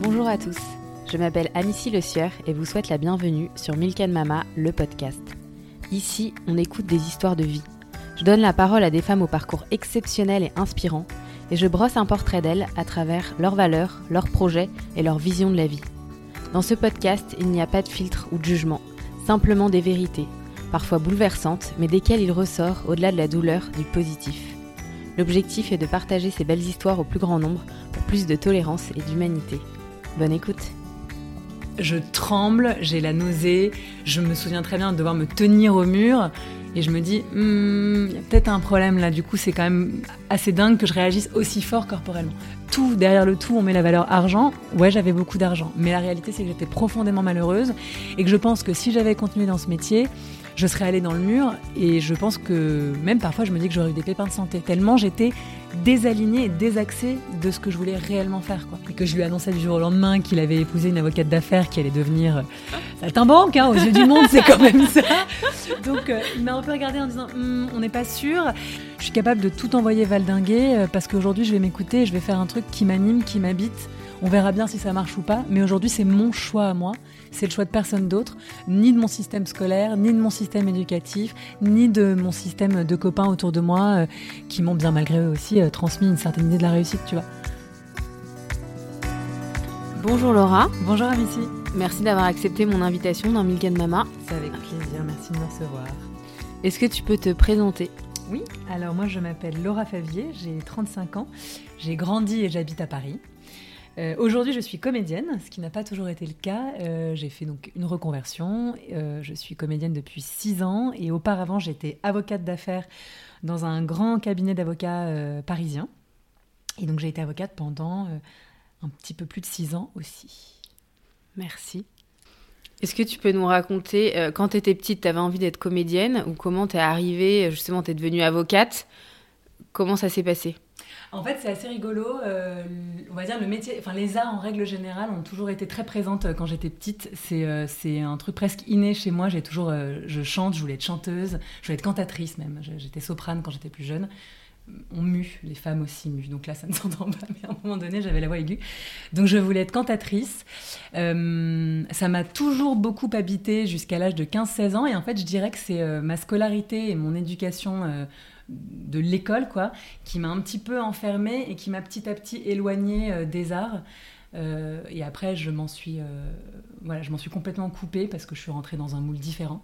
Bonjour à tous, je m'appelle Amicie Le Sieur et vous souhaite la bienvenue sur Milk Mama, le podcast. Ici, on écoute des histoires de vie. Je donne la parole à des femmes au parcours exceptionnel et inspirant et je brosse un portrait d'elles à travers leurs valeurs, leurs projets et leur vision de la vie. Dans ce podcast, il n'y a pas de filtre ou de jugement, simplement des vérités, parfois bouleversantes, mais desquelles il ressort, au-delà de la douleur, du positif. L'objectif est de partager ces belles histoires au plus grand nombre pour plus de tolérance et d'humanité. Bonne écoute. Je tremble, j'ai la nausée, je me souviens très bien de devoir me tenir au mur et je me dis, hmm, il y a peut-être un problème là, du coup c'est quand même assez dingue que je réagisse aussi fort corporellement. Tout, derrière le tout, on met la valeur argent. Ouais, j'avais beaucoup d'argent, mais la réalité c'est que j'étais profondément malheureuse et que je pense que si j'avais continué dans ce métier, je serais allée dans le mur et je pense que même parfois je me dis que j'aurais eu des pépins de santé tellement j'étais désalignée et désaxée de ce que je voulais réellement faire. Et que je lui annonçais du jour au lendemain qu'il avait épousé une avocate d'affaires qui allait devenir euh, saltimbanque hein, aux yeux du monde, c'est quand même ça. Donc euh, il m'a un peu regardé en disant Hum, on n'est pas sûr. Je suis capable de tout envoyer valdinguer euh, parce qu'aujourd'hui je vais m'écouter je vais faire un truc qui m'anime, qui m'habite. On verra bien si ça marche ou pas, mais aujourd'hui c'est mon choix à moi c'est le choix de personne d'autre, ni de mon système scolaire, ni de mon système éducatif, ni de mon système de copains autour de moi euh, qui m'ont bien malgré eux aussi euh, transmis une certaine idée de la réussite, tu vois. Bonjour Laura. Bonjour Amici. Merci d'avoir accepté mon invitation dans Milk Mama. C'est avec plaisir, merci de me recevoir. Est-ce que tu peux te présenter? Oui, alors moi je m'appelle Laura Favier, j'ai 35 ans, j'ai grandi et j'habite à Paris. Euh, aujourd'hui, je suis comédienne, ce qui n'a pas toujours été le cas. Euh, j'ai fait donc une reconversion. Euh, je suis comédienne depuis six ans et auparavant, j'étais avocate d'affaires dans un grand cabinet d'avocats parisien. Et donc, j'ai été avocate pendant un petit peu plus de six ans aussi. Merci. Est-ce que tu peux nous raconter, quand tu étais petite, tu avais envie d'être comédienne ou comment tu es arrivée, justement, tu es devenue avocate? Comment ça s'est passé? En fait, c'est assez rigolo. Euh, on va dire le métier, enfin les arts en règle générale ont toujours été très présentes euh, quand j'étais petite. C'est euh, c'est un truc presque inné chez moi. J'ai toujours, je chante, je voulais être chanteuse, je voulais être cantatrice même. J'étais soprane quand j'étais plus jeune. On mue, les femmes aussi muent. Donc là, ça ne s'entend pas, mais à un moment donné, j'avais la voix aiguë. Donc je voulais être cantatrice. ça m'a toujours beaucoup habité jusqu'à l'âge de 15-16 ans. Et en fait, je dirais que c'est ma scolarité et mon éducation de l'école, quoi, qui m'a un petit peu enfermée et qui m'a petit à petit éloignée euh, des arts. Euh, et après, je m'en suis, euh, voilà, je m'en suis complètement coupée parce que je suis rentrée dans un moule différent.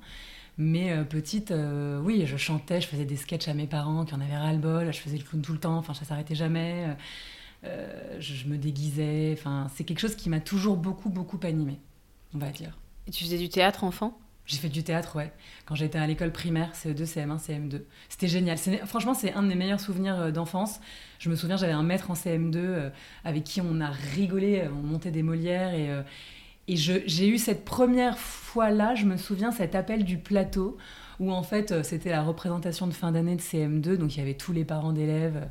Mais petite, oui, je chantais, je faisais des sketchs à mes parents qui en avaient ras-le-bol, je faisais le clown tout le temps, enfin, ça s'arrêtait jamais. Je, je, me déguisais, enfin, c'est quelque chose qui m'a toujours beaucoup, beaucoup animée, on va dire. Et tu faisais du théâtre enfant? J'ai fait du théâtre, ouais. Quand j'étais à l'école primaire, CE2, CM1, CM2. C'était génial. Franchement, c'est un de mes meilleurs souvenirs euh, d'enfance. Je me souviens, j'avais un maître en CM2 euh, avec qui on a rigolé, euh, on montait des Molières. Et, et j'ai eu cette première fois-là, je me souviens, cet appel du plateau, où en fait, c'était la représentation de fin d'année de CM2. Donc il y avait tous les parents d'élèves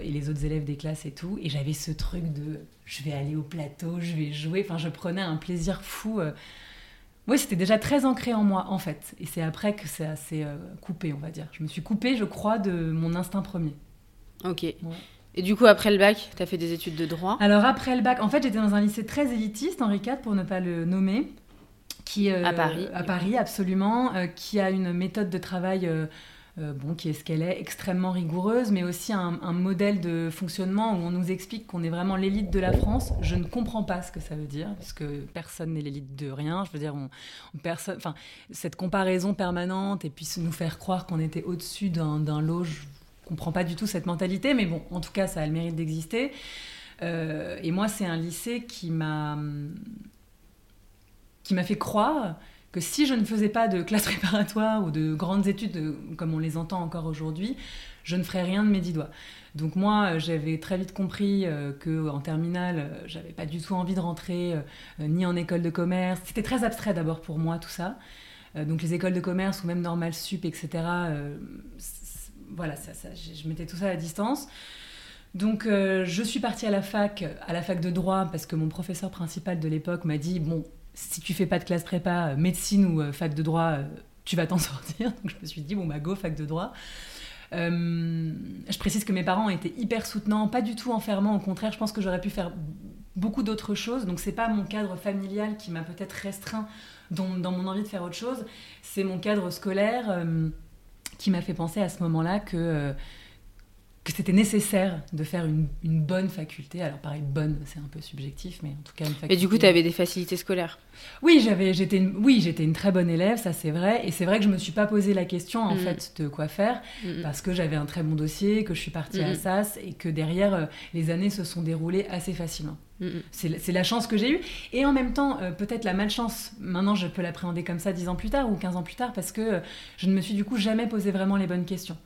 et les autres élèves des classes et tout. Et j'avais ce truc de je vais aller au plateau, je vais jouer. Enfin, je prenais un plaisir fou oui, c'était déjà très ancré en moi, en fait. Et c'est après que c'est assez euh, coupé, on va dire. Je me suis coupée, je crois, de mon instinct premier. Ok. Et du coup, après le bac, tu as fait des études de droit? Alors, après le bac, en fait, j'étais dans un lycée très élitiste, Henri IV, pour ne pas le nommer. Qui, euh, à Paris À Paris, absolument. Euh, qui a une méthode de travail euh, bon, qui est ce qu'elle est, extrêmement rigoureuse, mais aussi un, modèle de fonctionnement où on nous explique qu'on est vraiment l'élite de la France. Je ne comprends pas ce que ça veut dire, parce que personne n'est l'élite de rien. Je veux dire, cette comparaison permanente et puis nous faire croire qu'on était au-dessus d'un lot, je ne comprends pas du tout cette mentalité, mais bon, en tout cas, ça a le mérite d'exister. Euh, et moi, c'est un lycée qui m'a qui m'a fait croire que si je ne faisais pas de classe préparatoire ou de grandes études comme on les entend encore aujourd'hui, je ne ferais rien de mes dix doigts. Donc moi, j'avais très vite compris euh, que en terminale, euh, j'avais pas du tout envie de rentrer euh, ni en école de commerce. C'était très abstrait d'abord pour moi tout ça. donc les écoles de commerce ou même normal sup, etc. voilà, je mettais tout ça à distance. Donc je suis partie à la fac, à la fac de droit, parce que mon professeur principal de l'époque m'a dit bon, si tu fais pas de classe prépa, euh, médecine ou euh, fac de droit, euh, tu vas t'en sortir. Donc je me suis dit, bon, bah go, fac de droit. je précise que mes parents étaient hyper soutenants, pas du tout enfermants, au contraire, je pense que j'aurais pu faire beaucoup d'autres choses. Donc c'est pas mon cadre familial qui m'a peut-être restreint dans, mon envie de faire autre chose. C'est mon cadre scolaire qui m'a fait penser à ce moment-là que que c'était nécessaire de faire une, une, bonne faculté. Alors pareil, bonne, c'est un peu subjectif, mais en tout cas une faculté. Et du coup, tu avais des facilités scolaires Oui, j'avais, j'étais, une, oui, j'étais une très bonne élève, ça c'est vrai. Et c'est vrai que je me suis pas posé la question en mm. fait de quoi faire, parce que j'avais un très bon dossier, que je suis partie à SAS et que derrière euh, les années se sont déroulées assez facilement. C'est la chance que j'ai eue. Et en même temps, euh, peut-être la malchance, maintenant je peux l'appréhender comme ça 10 ans plus tard ou 15 ans plus tard, parce que euh, je ne me suis du coup jamais posé vraiment les bonnes questions.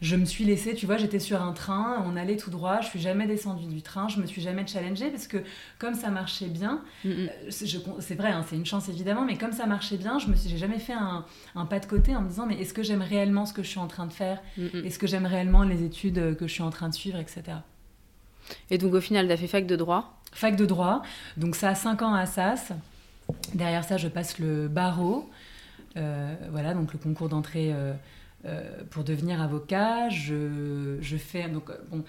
Je me suis laissée, tu vois, j'étais sur un train, on allait tout droit, je suis jamais descendue du train, je me suis jamais challengée, parce que comme ça marchait bien, euh, c'est vrai, hein, c'est une chance évidemment, mais comme ça marchait bien, je me suis, jamais fait un, un, pas de côté en me disant, mais est-ce que j'aime réellement ce que je suis en train de faire? Est-ce que j'aime réellement les études que je suis en train de suivre, etc. Et donc au final, tu as fait fac de droit fac de droit. Donc ça a 5 ans à Assas. Derrière ça, je passe le barreau. Euh, voilà, donc le concours d'entrée euh, euh, pour devenir avocat. Je, fais donc bon,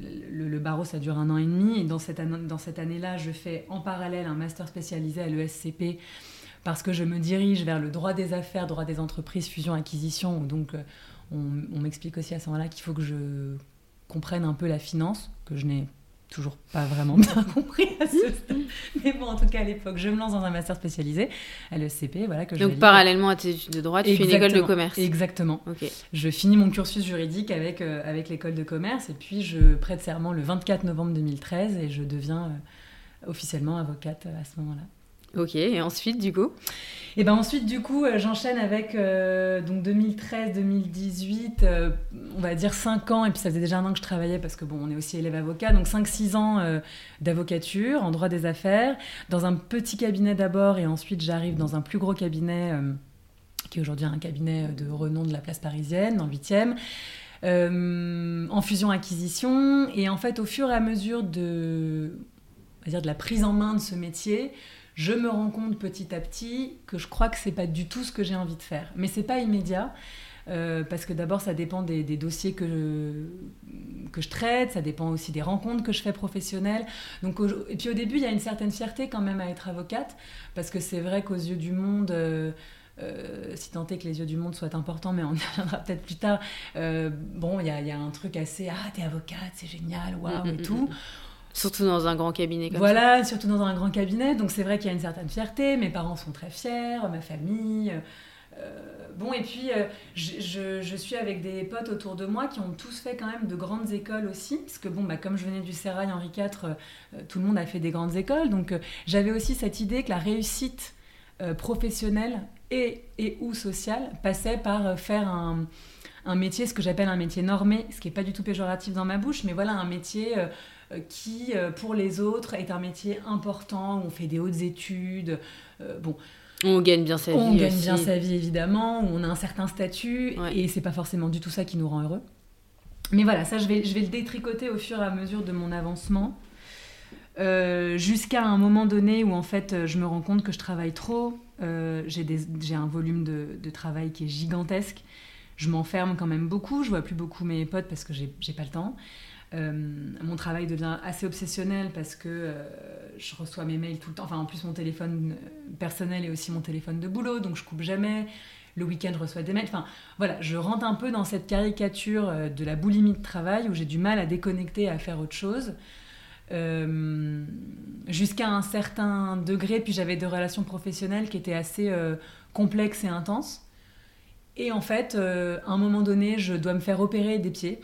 le, barreau ça dure un an et demi et dans cette dans cette année-là, je fais en parallèle un master spécialisé à l'ESCP parce que je me dirige vers le droit des affaires, droit des entreprises, fusion acquisition. Donc on, on m'explique aussi à ce moment-là qu'il faut que je comprenne un peu la finance que je n'ai toujours pas vraiment bien compris à ce stade. Mais bon, en tout cas, à l'époque, je me lance dans un master spécialisé à l'ESCP. Voilà, que Donc, parallèlement à tes études de droit, tu fais une école de commerce. Exactement. Je finis mon cursus juridique avec, euh, avec l'école de commerce et puis je prête serment le 24 novembre 2013 et je deviens euh, officiellement avocate à ce moment-là. Ok, et ensuite, du coup Et ben ensuite, du coup, euh, j'enchaîne avec euh, donc 2013-2018, euh, on va dire 5 ans, et puis ça faisait déjà un an que je travaillais parce que bon, on est aussi élève avocat, donc 5-6 ans d'avocature en droit des affaires, dans un petit cabinet d'abord, et ensuite j'arrive dans un plus gros cabinet, qui est aujourd'hui un cabinet de renom de la place parisienne, dans le 8e. en fusion-acquisition, et en fait, au fur et à mesure de, on va dire, de la prise en main de ce métier, je me rends compte petit à petit que je crois que c'est pas du tout ce que j'ai envie de faire. Mais c'est pas immédiat. Euh, parce que d'abord, ça dépend des, dossiers que je, que je traite, ça dépend aussi des rencontres que je fais professionnelles. Donc, et puis au début, il y a une certaine fierté quand même à être avocate, parce que c'est vrai qu'aux yeux du monde, euh, euh, si tant est que les yeux du monde soient importants, mais on y reviendra peut-être plus tard, bon, il y a, y a, un truc assez, ah, t'es avocate, c'est génial, waouh, et mm, mm, tout. Surtout dans un grand cabinet comme voilà, ça. Voilà, surtout dans un grand cabinet. Donc c'est vrai qu'il y a une certaine fierté. Mes parents sont très fiers, ma famille. Euh, bon, et puis euh, je, je, suis avec des potes autour de moi qui ont tous fait quand même de grandes écoles aussi. Parce que bon, bah, comme je venais du Sérail Henri IV, euh, tout le monde a fait des grandes écoles. Donc j'avais aussi cette idée que la réussite professionnelle et, et ou sociale passait par faire un, un métier, ce que j'appelle un métier normé, ce qui n'est pas du tout péjoratif dans ma bouche, mais voilà, un métier euh, qui, euh, pour les autres, est un métier important, où on fait des hautes études. Euh, bon, on gagne bien sa vie. On gagne bien sa vie, évidemment, où on a un certain statut, et c'est pas forcément du tout ça qui nous rend heureux. Mais voilà, ça, je vais, je vais le détricoter au fur et à mesure de mon avancement. jusqu'à un moment donné où en fait je me rends compte que je travaille trop, j'ai un volume de, de, travail qui est gigantesque, je m'enferme quand même beaucoup, je vois plus beaucoup mes potes parce que j'ai pas le temps. Euh, mon travail devient assez obsessionnel parce que euh, je reçois mes mails tout le temps. Enfin, en plus, mon téléphone personnel est aussi mon téléphone de boulot, donc je coupe jamais. Le week-end, je reçois des mails. Enfin, voilà, je rentre un peu dans cette caricature euh, de la boulimie de travail où j'ai du mal à déconnecter, à faire autre chose. jusqu'à un certain degré, puis j'avais des relations professionnelles qui étaient assez complexes et intenses. Et en fait, à un moment donné, je dois me faire opérer des pieds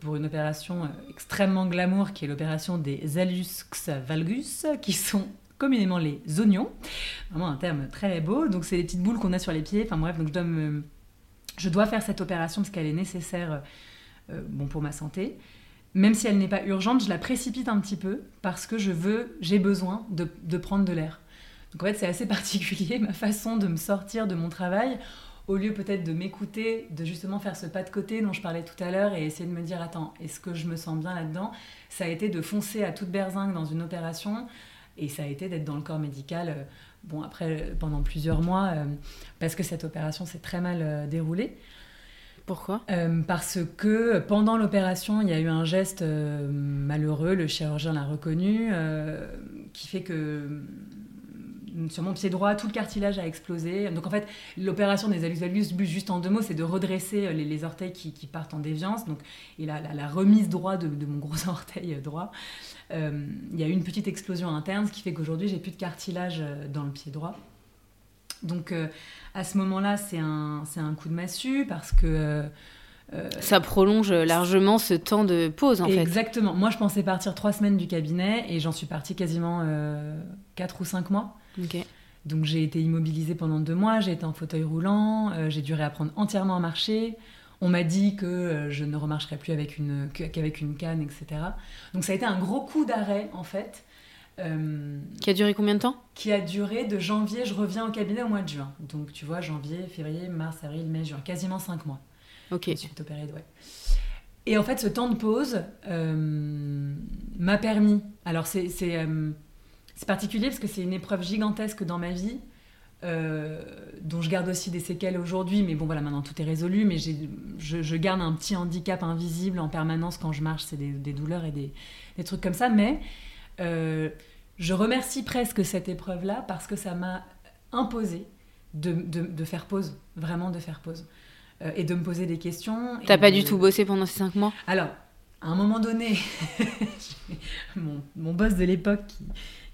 pour une opération euh, extrêmement glamour qui est l'opération des alus valgus, qui sont communément les oignons. Vraiment un terme très beau. Donc c'est les petites boules qu'on a sur les pieds. Enfin bref, donc je dois, je dois faire cette opération parce qu'elle est nécessaire euh, bon, pour ma santé. Même si elle n'est pas urgente, je la précipite un petit peu parce que je veux, j'ai besoin de, de prendre de l'air. Donc en fait c'est assez particulier ma façon de me sortir de mon travail au lieu peut-être de m'écouter, de justement faire ce pas de côté dont je parlais tout à l'heure et essayer de me dire attends, est-ce que je me sens bien là-dedans? Ça a été de foncer à toute berzingue dans une opération et ça a été d'être dans le corps médical, euh, bon après pendant plusieurs mois, euh, parce que cette opération s'est très mal euh, déroulée. Pourquoi? Parce que pendant l'opération, il y a eu un geste malheureux, le chirurgien l'a reconnu, qui fait que sur mon pied droit, tout le cartilage a explosé. Donc en fait, l'opération des allus valgus, juste en deux mots, c'est de redresser euh, les, orteils qui, partent en déviance. Donc, et la, la, remise droit de, mon gros orteil droit. Euh, il y a eu une petite explosion interne, ce qui fait qu'aujourd'hui, j'ai plus de cartilage euh, dans le pied droit. Donc à ce moment-là, c'est un, un coup de massue parce que... ça prolonge largement ce temps de pause, en fait. Exactement. Moi, je pensais partir trois semaines du cabinet et j'en suis partie quasiment quatre ou cinq mois. Donc j'ai été immobilisée pendant deux mois, j'ai été en fauteuil roulant, euh, j'ai dû réapprendre entièrement à marcher. On m'a dit que euh, je ne remarcherais plus avec une, qu'avec une canne, etc. Donc ça a été un gros coup d'arrêt en fait. Euh, qui a duré combien de temps? Qui a duré de janvier, je reviens au cabinet au mois de juin. Donc tu vois, janvier, février, mars, avril, mai, juin, quasiment cinq mois. Ok. Suis opérée, ouais. Et en fait, ce temps de pause m'a permis. Alors c'est c'est particulier parce que c'est une épreuve gigantesque dans ma vie, euh, dont je garde aussi des séquelles aujourd'hui. Mais bon, voilà, maintenant tout est résolu. Mais je, je, garde un petit handicap invisible en permanence quand je marche. C'est des, douleurs et des, des, trucs comme ça. Mais euh, je remercie presque cette épreuve-là parce que ça m'a imposé de, de, faire pause, vraiment de faire pause. Euh, et de me poser des questions. T'as pas du tout bossé pendant ces cinq mois? Alors, à un moment donné, mon, mon boss de l'époque qui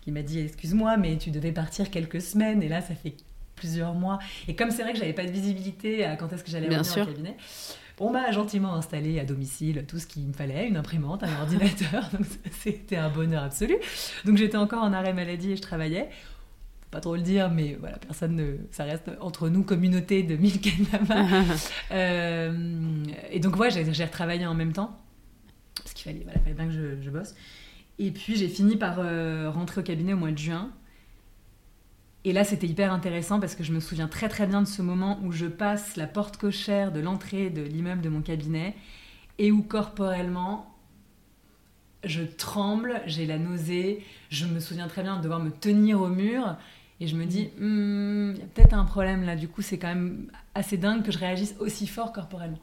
il m'a dit excuse-moi, mais tu devais partir quelques semaines et là ça fait plusieurs mois. Et comme c'est vrai que j'avais pas de visibilité à quand est-ce que j'allais revenir au cabinet, on m'a gentiment installé à domicile tout ce qu'il me fallait, une imprimante, un ordinateur, donc c'était un bonheur absolu. Donc j'étais encore en arrêt maladie et je travaillais. pas trop le dire, mais voilà, personne ne, ça reste entre nous communauté de Milk euh, et donc ouais, j'ai retravaillé en même temps parce qu'il fallait, voilà, fallait bien que je, je bosse. Et puis j'ai fini par euh, rentrer au cabinet au mois de juin. Et là, c'était hyper intéressant parce que je me souviens très très bien de ce moment où je passe la porte cochère de l'entrée de l'immeuble de mon cabinet et où corporellement, je tremble, j'ai la nausée. Je me souviens très bien de devoir me tenir au mur et je me dis, hmm, il y a peut-être un problème là. Du coup, c'est quand même assez dingue que je réagisse aussi fort corporellement.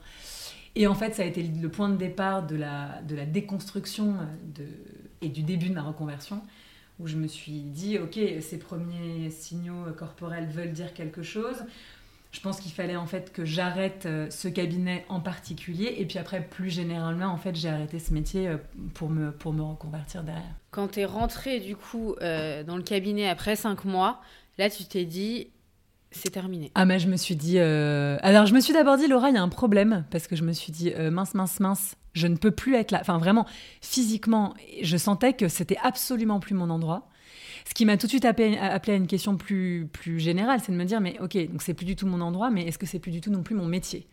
Et en fait, ça a été le point de départ de la, de la déconstruction euh, de, et du début de ma reconversion, où je me suis dit, ok, ces premiers signaux corporels veulent dire quelque chose. Je pense qu'il fallait en fait que j'arrête euh, ce cabinet en particulier, et puis après, plus généralement, en fait, j'ai arrêté ce métier euh, pour me, pour me reconvertir derrière. Quand tu es rentrée du coup dans le cabinet après cinq mois, là, tu t'es dit, c'est terminé. Ah mais je me suis dit... Euh, alors je me suis d'abord dit, Laura, il y a un problème, parce que je me suis dit, euh, mince, mince, mince, je ne peux plus être là. Enfin vraiment, physiquement, je sentais que c'était absolument plus mon endroit. Ce qui m'a tout de suite appelé, à une question plus, plus générale, c'est de me dire, mais ok, donc c'est plus du tout mon endroit, mais est-ce que c'est plus du tout non plus mon métier?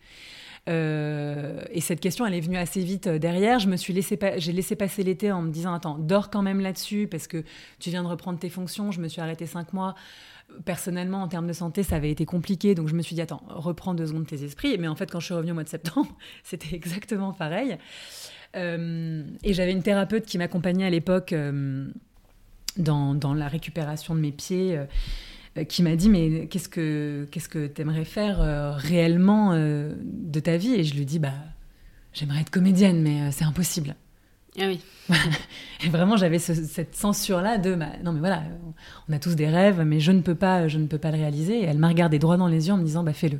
Et cette question, elle est venue assez vite derrière. Je me suis laissé, j'ai laissé passer l'été en me disant attends, dors quand même là-dessus parce que tu viens de reprendre tes fonctions. Je me suis arrêtée cinq mois personnellement, en termes de santé, ça avait été compliqué. Donc je me suis dit, attends, reprends deux secondes tes esprits. Mais en fait, quand je suis revenue au mois de septembre, c'était exactement pareil. Euh, et j'avais une thérapeute qui m'accompagnait à l'époque euh, dans, la récupération de mes pieds. Euh, qui m'a dit mais qu'est-ce que qu'est-ce que t'aimerais faire réellement de ta vie? Et je lui dis bah j'aimerais être comédienne mais c'est impossible ah oui. et vraiment, j'avais cette censure-là de, bah, non mais voilà, on a tous des rêves, mais je ne peux pas, je ne peux pas le réaliser. Et elle m'a regardé droit dans les yeux en me disant, bah fais-le.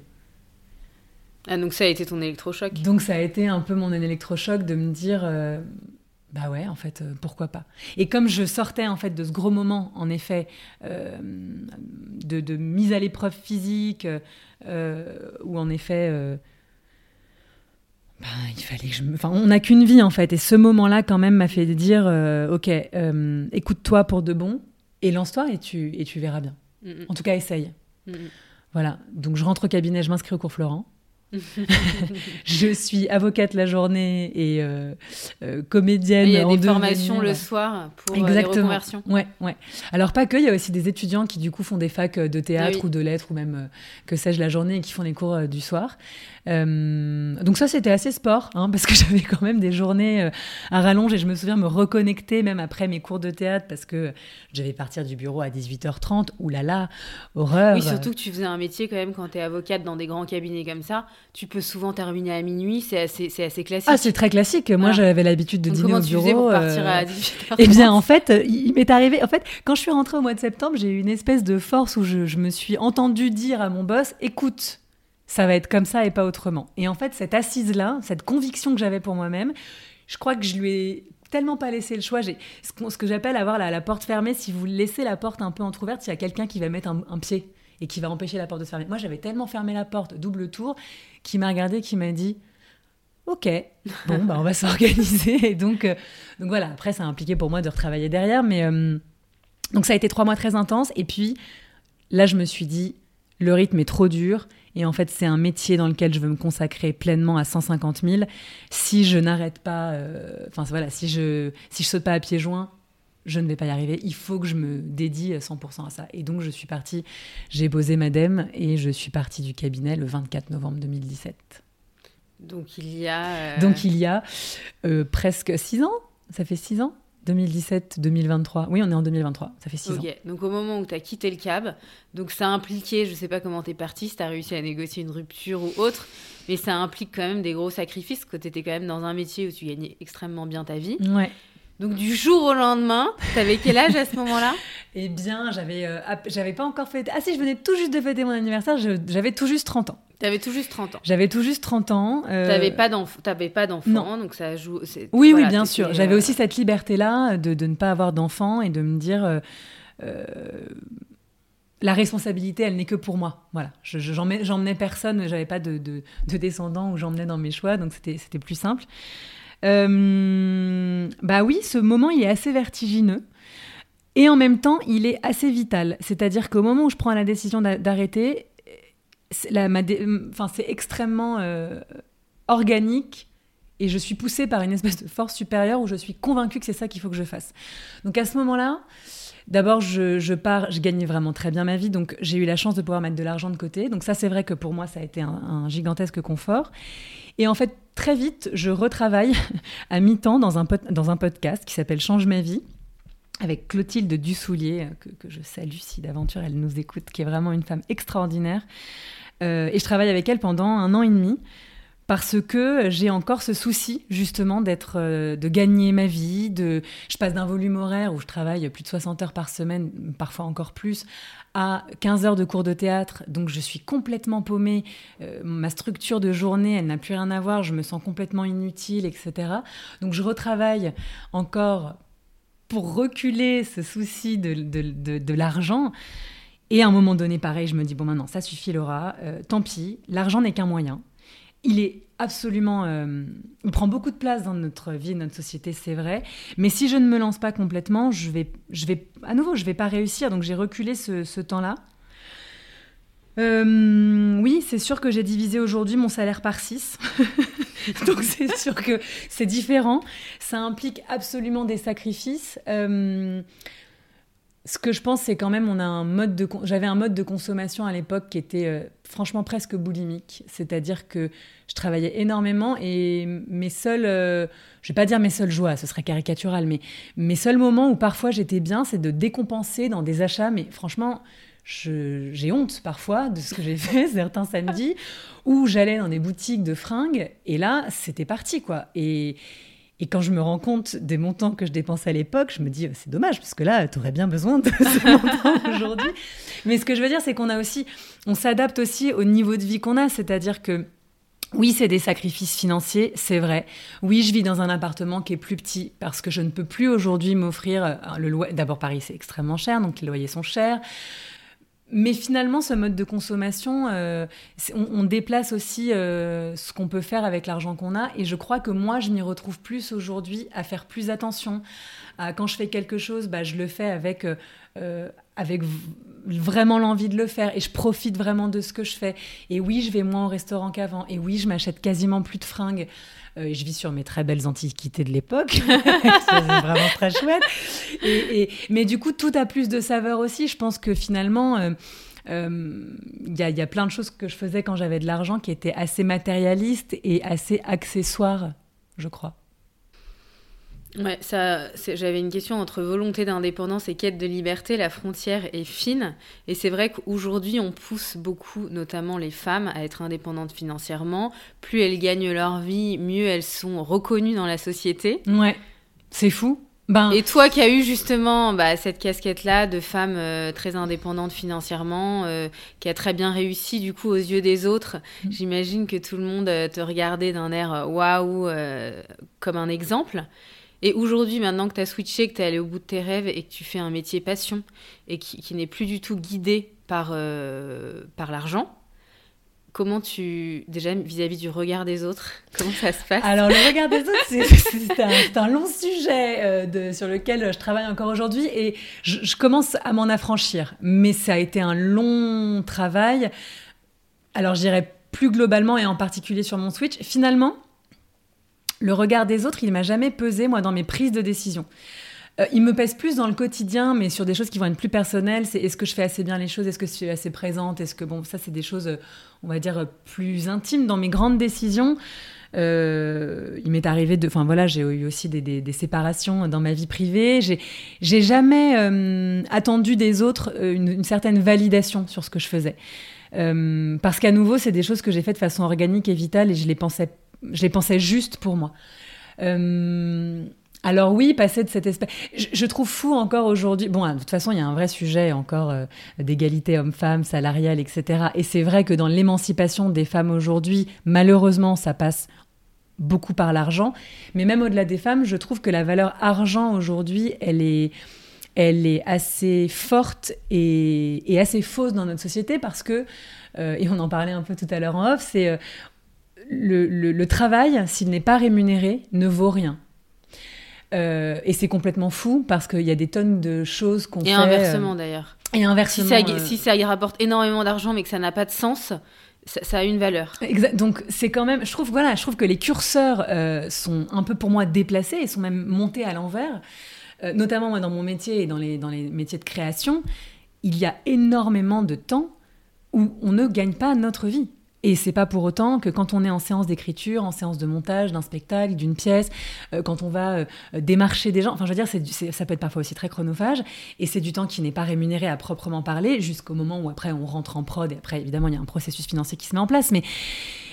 Ah donc ça a été ton électrochoc? Donc ça a été un peu mon électrochoc de me dire, euh, bah ouais, en fait, euh, pourquoi pas. Et comme je sortais en fait de ce gros moment, en effet, euh, de, de, mise à l'épreuve physique, où en effet ben, il fallait que je me... Enfin, on n'a qu'une vie en fait. Et ce moment-là, quand même, m'a fait dire euh, Ok, euh, écoute-toi pour de bon et lance-toi et tu, et tu verras bien. Mm. En tout cas, essaye. Mm, voilà. Donc, je rentre au cabinet, je m'inscris au cours Florent. je suis avocate la journée et euh, euh, comédienne. Il y a des formations le soir pour euh, les reconversions. Ouais, ouais. Alors pas que, il y a aussi des étudiants qui du coup font des facs de théâtre ou de lettres ou même que sais-je la journée et qui font des cours du soir. donc ça c'était assez sport hein, parce que j'avais quand même des journées à rallonge et je me souviens me reconnecter même après mes cours de théâtre parce que j'avais partir du bureau à 18h30. Ouh là là, horreur. Oui, surtout que tu faisais un métier quand même quand tu es avocate dans des grands cabinets comme ça tu peux souvent terminer à minuit, c'est assez, c'est assez classique. Ah, c'est très classique. Moi, j'avais l'habitude de dîner au bureau. Tu pour partir à 18h Eh bien, en fait, il m'est arrivé. En fait, quand je suis rentrée au mois de septembre, j'ai eu une espèce de force où je, je me suis entendue dire à mon boss écoute, ça va être comme ça et pas autrement. Et en fait, cette assise-là, cette conviction que j'avais pour moi-même, je crois que je lui ai tellement pas laissé le choix. J'ai ce que j'appelle avoir la, la, porte fermée. Si vous laissez la porte un peu entrouverte, il y a quelqu'un qui va mettre un, pied et qui va empêcher la porte de se fermer. Moi, j'avais tellement fermé la porte, double tour, qui m'a regardé, qui m'a dit Ok, bon, bah, on va s'organiser. Et donc, euh, donc voilà, après, ça a impliqué pour moi de retravailler derrière. Mais euh, donc, ça a été trois mois très intenses. Et puis, là, je me suis dit Le rythme est trop dur et en fait, c'est un métier dans lequel je veux me consacrer pleinement à 150 000. Si je n'arrête pas, euh, enfin voilà, si je si je saute pas à pieds joints, je ne vais pas y arriver. Il faut que je me dédie 100% à ça. Et donc, je suis partie, j'ai posé madame et je suis partie du cabinet le 24 novembre 2017. Donc, il y a. Euh, donc, il y a euh, presque six ans. Ça fait six ans 2017-2023. Oui, on est en 2023. Ça fait six ans. Donc au moment où tu as quitté le cab, donc ça a impliqué, je sais pas comment tu es parti, si tu as réussi à négocier une rupture ou autre, mais ça implique quand même des gros sacrifices, que tu étais quand même dans un métier où tu gagnais extrêmement bien ta vie. Ouais. Donc du jour au lendemain, tu avais quel âge à ce moment-là Eh bien, j'avais euh, j'avais pas encore fait... Ah si, je venais tout juste de fêter mon anniversaire, j'avais tout juste 30 ans. T'avais tout juste 30 ans. J'avais tout juste 30 ans. Euh... T'avais pas d'enfant, donc ça joue. Oui, oui, bien sûr. J'avais euh, aussi cette liberté-là de, de, ne pas avoir d'enfant et de me dire. Euh, euh, la responsabilité, elle n'est que pour moi. Voilà, j'emmenais personne, j'avais pas de, de, de descendants où j'emmenais dans mes choix, donc c'était plus simple. Euh, bah oui, ce moment, il est assez vertigineux. Et en même temps, il est assez vital. C'est-à-dire qu'au moment où je prends la décision d'arrêter, c'est extrêmement euh, organique et je suis poussée par une espèce de force supérieure où je suis convaincue que c'est ça qu'il faut que je fasse. Donc à ce moment-là, d'abord je, pars, je gagnais vraiment très bien ma vie, donc j'ai eu la chance de pouvoir mettre de l'argent de côté. Donc ça c'est vrai que pour moi ça a été un, gigantesque confort. Et en fait très vite je retravaille à mi-temps dans un, dans un podcast qui s'appelle Change ma vie avec Clotilde Dussoulier, que, que je salue si d'aventure elle nous écoute, qui est vraiment une femme extraordinaire. Euh, et je travaille avec elle pendant un an et demi parce que j'ai encore ce souci justement d'être euh, de gagner ma vie je passe d'un volume horaire où je travaille plus de 60 heures par semaine parfois encore plus à 15 heures de cours de théâtre. Donc je suis complètement paumée. Euh, ma structure de journée elle n'a plus rien à voir. Je me sens complètement inutile etc donc je retravaille encore pour reculer ce souci de l'argent. Et à un moment donné, pareil, je me dis, bon, maintenant, ça suffit, Laura, euh, tant pis, l'argent n'est qu'un moyen. Il est absolument. Euh, il prend beaucoup de place dans notre vie, notre société, c'est vrai. Mais si je ne me lance pas complètement, je vais, je vais à nouveau, je vais pas réussir. Donc j'ai reculé ce, temps-là. Euh, oui, c'est sûr que j'ai divisé aujourd'hui mon salaire par 6. Donc c'est sûr que c'est différent. Ça implique absolument des sacrifices ce que je pense, c'est quand même, on a un mode de, j'avais un mode de consommation à l'époque qui était euh, franchement presque boulimique. C'est-à-dire que je travaillais énormément et mes seuls, euh, je vais pas dire mes seules joies, ce serait caricatural, mais mes seuls moments où parfois j'étais bien, c'est de décompenser dans des achats. Mais franchement, j'ai honte parfois de ce que j'ai fait certains samedis où j'allais dans des boutiques de fringues et là, c'était parti quoi. Et et quand je me rends compte des montants que je dépensais à l'époque, je me dis, c'est dommage, parce que là, tu aurais bien besoin de ces montants aujourd'hui. Mais ce que je veux dire, c'est qu'on a aussi, on s'adapte aussi au niveau de vie qu'on a, c'est-à-dire que oui, c'est des sacrifices financiers, c'est vrai. Oui, je vis dans un appartement qui est plus petit parce que je ne peux plus aujourd'hui m'offrir euh, le loyer. D'abord, Paris, c'est extrêmement cher, donc les loyers sont chers. Mais finalement, ce mode de consommation, euh, on, déplace aussi euh, ce qu'on peut faire avec l'argent qu'on a. Et je crois que moi, je m'y retrouve plus aujourd'hui à faire plus attention. quand je fais quelque chose, bah, je le fais avec, euh, avec vraiment l'envie de le faire. Et je profite vraiment de ce que je fais. Et oui, je vais moins au restaurant qu'avant. Et oui, je m'achète quasiment plus de fringues. Euh, je vis sur mes très belles antiquités de l'époque. c'est vraiment très chouette. Et, mais du coup, tout a plus de saveur aussi. Je pense que finalement, il euh, euh, y, y, a plein de choses que je faisais quand j'avais de l'argent qui étaient assez matérialistes et assez accessoires, je crois. Ouais, ça, j'avais une question entre volonté d'indépendance et quête de liberté. La frontière est fine. Et c'est vrai qu'aujourd'hui, on pousse beaucoup, notamment les femmes, à être indépendantes financièrement. Plus elles gagnent leur vie, mieux elles sont reconnues dans la société. Ouais, c'est fou. Ben... Et toi qui as eu justement bah, cette casquette-là de femme euh, très indépendante financièrement, euh, qui a très bien réussi du coup aux yeux des autres, mm. j'imagine que tout le monde euh, te regardait d'un air waouh comme un exemple. Et aujourd'hui, maintenant que tu as switché, que tu es allé au bout de tes rêves et que tu fais un métier passion et qui, n'est plus du tout guidé par, par l'argent, Comment tu, déjà vis-à-vis du regard des autres, comment ça se passe? Alors le regard des autres, c'est un, long sujet euh, sur lequel je travaille encore aujourd'hui et je, commence à m'en affranchir. Mais ça a été un long travail. Alors j'irai plus globalement et en particulier sur mon switch. Finalement, le regard des autres, il m'a jamais pesé moi dans mes prises de décision. Euh, il me pèse plus dans le quotidien, mais sur des choses qui vont être plus personnelles. C'est est-ce que je fais assez bien les choses? Est-ce que je suis assez présente? Est-ce que bon, ça c'est des choses, on va dire plus intimes dans mes grandes décisions. Euh, il m'est arrivé de, enfin voilà, j'ai eu aussi des, séparations dans ma vie privée. J'ai, jamais euh, attendu des autres une, certaine validation sur ce que je faisais, parce qu'à nouveau, c'est des choses que j'ai faites de façon organique et vitale, et je les pensais, je les pensais juste pour moi. Alors oui, passer de cette espèce... Je, trouve fou encore aujourd'hui... Bon, de toute façon, il y a un vrai sujet encore euh, d'égalité homme-femme, salariale, etc. Et c'est vrai que dans l'émancipation des femmes aujourd'hui, malheureusement, ça passe beaucoup par l'argent. Mais même au-delà des femmes, je trouve que la valeur argent aujourd'hui, elle est elle est assez forte et, assez fausse dans notre société parce que, euh, et on en parlait un peu tout à l'heure en off, c'est euh, le, travail, s'il n'est pas rémunéré, ne vaut rien. Euh, et c'est complètement fou parce qu'il y a des tonnes de choses qu'on fait. Et inversement euh, d'ailleurs. Et inversement. Si ça, y rapporte énormément d'argent mais que ça n'a pas de sens, ça, a une valeur. Exact. Donc c'est quand même, je trouve, voilà, je trouve que les curseurs euh, sont un peu pour moi déplacés et sont même montés à l'envers. notamment moi dans mon métier et dans les, dans les métiers de création, il y a énormément de temps où on ne gagne pas notre vie. Et c'est pas pour autant que quand on est en séance d'écriture, en séance de montage d'un spectacle, d'une pièce, euh, quand on va euh, démarcher des gens, enfin je veux dire, ça peut être parfois aussi très chronophage, et c'est du temps qui n'est pas rémunéré à proprement parler, jusqu'au moment où après on rentre en prod, et après évidemment il y a un processus financier qui se met en place, mais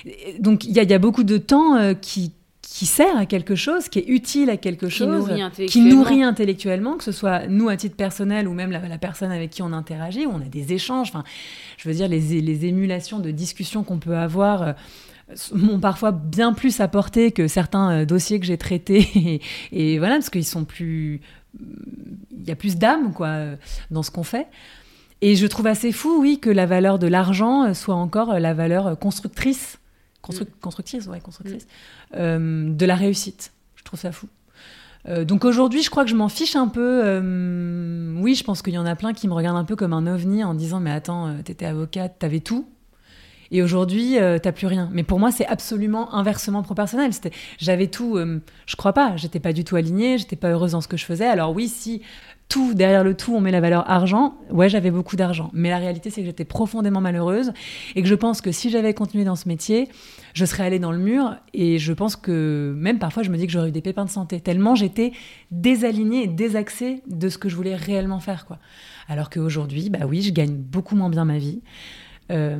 euh, donc il y, a beaucoup de temps qui, qui sert à quelque chose, qui est utile à quelque chose, qui nourrit intellectuellement, que ce soit nous à titre personnel ou même la, personne avec qui on interagit, où on a des échanges. Enfin, je veux dire, les, les émulations de discussions qu'on peut avoir euh, m'ont parfois bien plus apporté que certains euh, dossiers que j'ai traités. Et, voilà, parce qu'ils sont plus. Il y a plus d'âme, quoi, dans ce qu'on fait. Et je trouve assez fou, oui, que la valeur de l'argent soit encore la valeur constructrice Mm. constructrice, ouais, constructrice, mm. euh, de la réussite. Je trouve ça fou. Euh, donc aujourd'hui, je crois que je m'en fiche un peu. Euh, oui, je pense qu'il y en a plein qui me regardent un peu comme un ovni en disant Mais attends, t'étais avocate, t'avais tout. Et aujourd'hui, t'as plus rien. Mais pour moi, c'est absolument inversement proportionnel. J'avais tout. je crois pas. J'étais pas du tout alignée. J'étais pas heureuse dans ce que je faisais. Alors oui, si tout, derrière le tout, on met la valeur argent. Ouais, j'avais beaucoup d'argent. Mais la réalité, c'est que j'étais profondément malheureuse et que je pense que si j'avais continué dans ce métier, je serais allée dans le mur. Et je pense que même parfois, je me dis que j'aurais eu des pépins de santé, tellement j'étais désalignée et désaxée de ce que je voulais réellement faire. quoi. Alors qu'aujourd'hui, bah oui, je gagne beaucoup moins bien ma vie. Euh,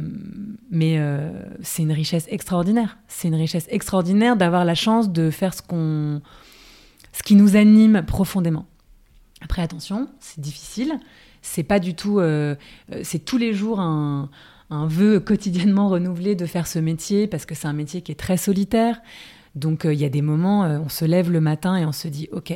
mais euh, c'est une richesse extraordinaire. C'est une richesse extraordinaire d'avoir la chance de faire ce qu'on, ce qui nous anime profondément. Après, attention, c'est difficile. C'est pas du tout. Euh, euh, c'est tous les jours un, un, vœu quotidiennement renouvelé de faire ce métier parce que c'est un métier qui est très solitaire. Donc, euh, il y a des moments, on se lève le matin et on se dit Ok,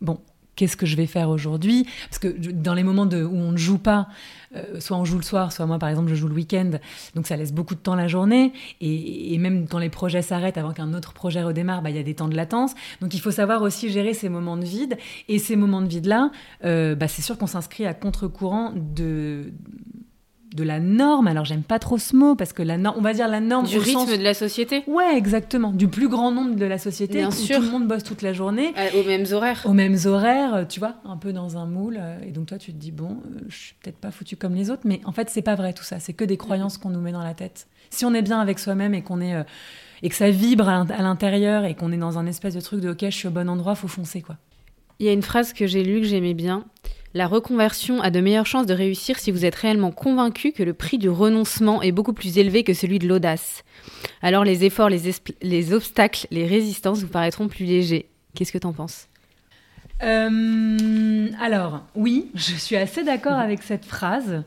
bon, qu'est-ce que je vais faire aujourd'hui. Parce que dans les moments où on ne joue pas, euh, soit on joue le soir, soit moi par exemple je joue le week-end, donc ça laisse beaucoup de temps la journée, et, même quand les projets s'arrêtent avant qu'un autre projet redémarre, bah, il y a des temps de latence, donc il faut savoir aussi gérer ces moments de vide, et ces moments de vide-là, euh, bah, c'est sûr qu'on s'inscrit à contre-courant de de la norme. Alors j'aime pas trop ce mot parce que la norme, on va dire la norme du rythme de la société. Ouais, exactement, du plus grand nombre de la société Bien où sûr. tout le monde bosse toute la journée euh, aux mêmes horaires. Aux mêmes horaires, tu vois, un peu dans un moule euh, et donc toi tu te dis bon, euh, je suis peut-être pas foutu comme les autres mais en fait c'est pas vrai tout ça, c'est que des croyances qu'on nous met dans la tête. Si on est bien avec soi-même et qu'on est et que ça vibre à l'intérieur et qu'on est dans un espèce de truc de ok, je suis au bon endroit, faut foncer quoi. Il y a une phrase que j'ai lue que j'aimais bien. La reconversion a de meilleures chances de réussir si vous êtes réellement convaincu que le prix du renoncement est beaucoup plus élevé que celui de l'audace. Alors les efforts, les, les, obstacles, les résistances vous paraîtront plus légers. Qu'est-ce que t'en penses? Euh, Alors, oui, je suis assez d'accord avec cette phrase.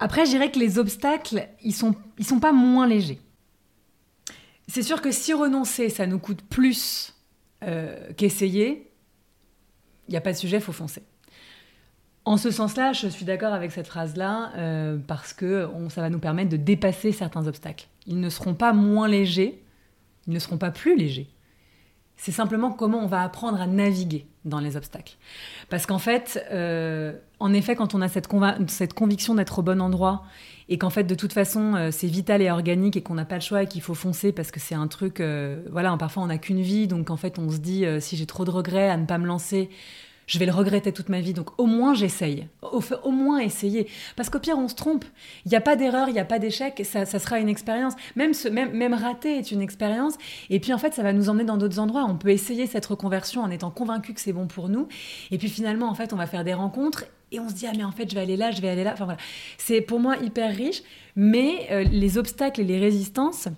Après, je dirais que les obstacles, ils sont, ils sont pas moins légers. C'est sûr que si renoncer, ça nous coûte plus euh, qu'essayer, il n'y a pas de sujet, il faut foncer. En ce sens-là, je suis d'accord avec cette phrase-là, euh, parce que ça va nous permettre de dépasser certains obstacles. Ils ne seront pas moins légers, ils ne seront pas plus légers. C'est simplement comment on va apprendre à naviguer dans les obstacles. Parce qu'en fait, euh, en effet, quand on a cette, conviction d'être au bon endroit et qu'en fait, de toute façon, euh, c'est vital et organique et qu'on n'a pas le choix et qu'il faut foncer parce que c'est un truc, voilà, parfois on n'a qu'une vie, donc en fait, on se dit, si j'ai trop de regrets à ne pas me lancer, je vais le regretter toute ma vie. Donc au moins j'essaye. Au, moins essayer. Parce qu'au pire, on se trompe. Il n'y a pas d'erreur, il n'y a pas d'échec. Ça, sera une expérience. Même, ce, même rater est une expérience. Et puis en fait, ça va nous emmener dans d'autres endroits. On peut essayer cette reconversion en étant convaincu que c'est bon pour nous. Et puis finalement, en fait, on va faire des rencontres et on se dit ah mais en fait je vais aller là, je vais aller là. Enfin voilà, c'est pour moi hyper riche. Mais euh, les obstacles et les résistances,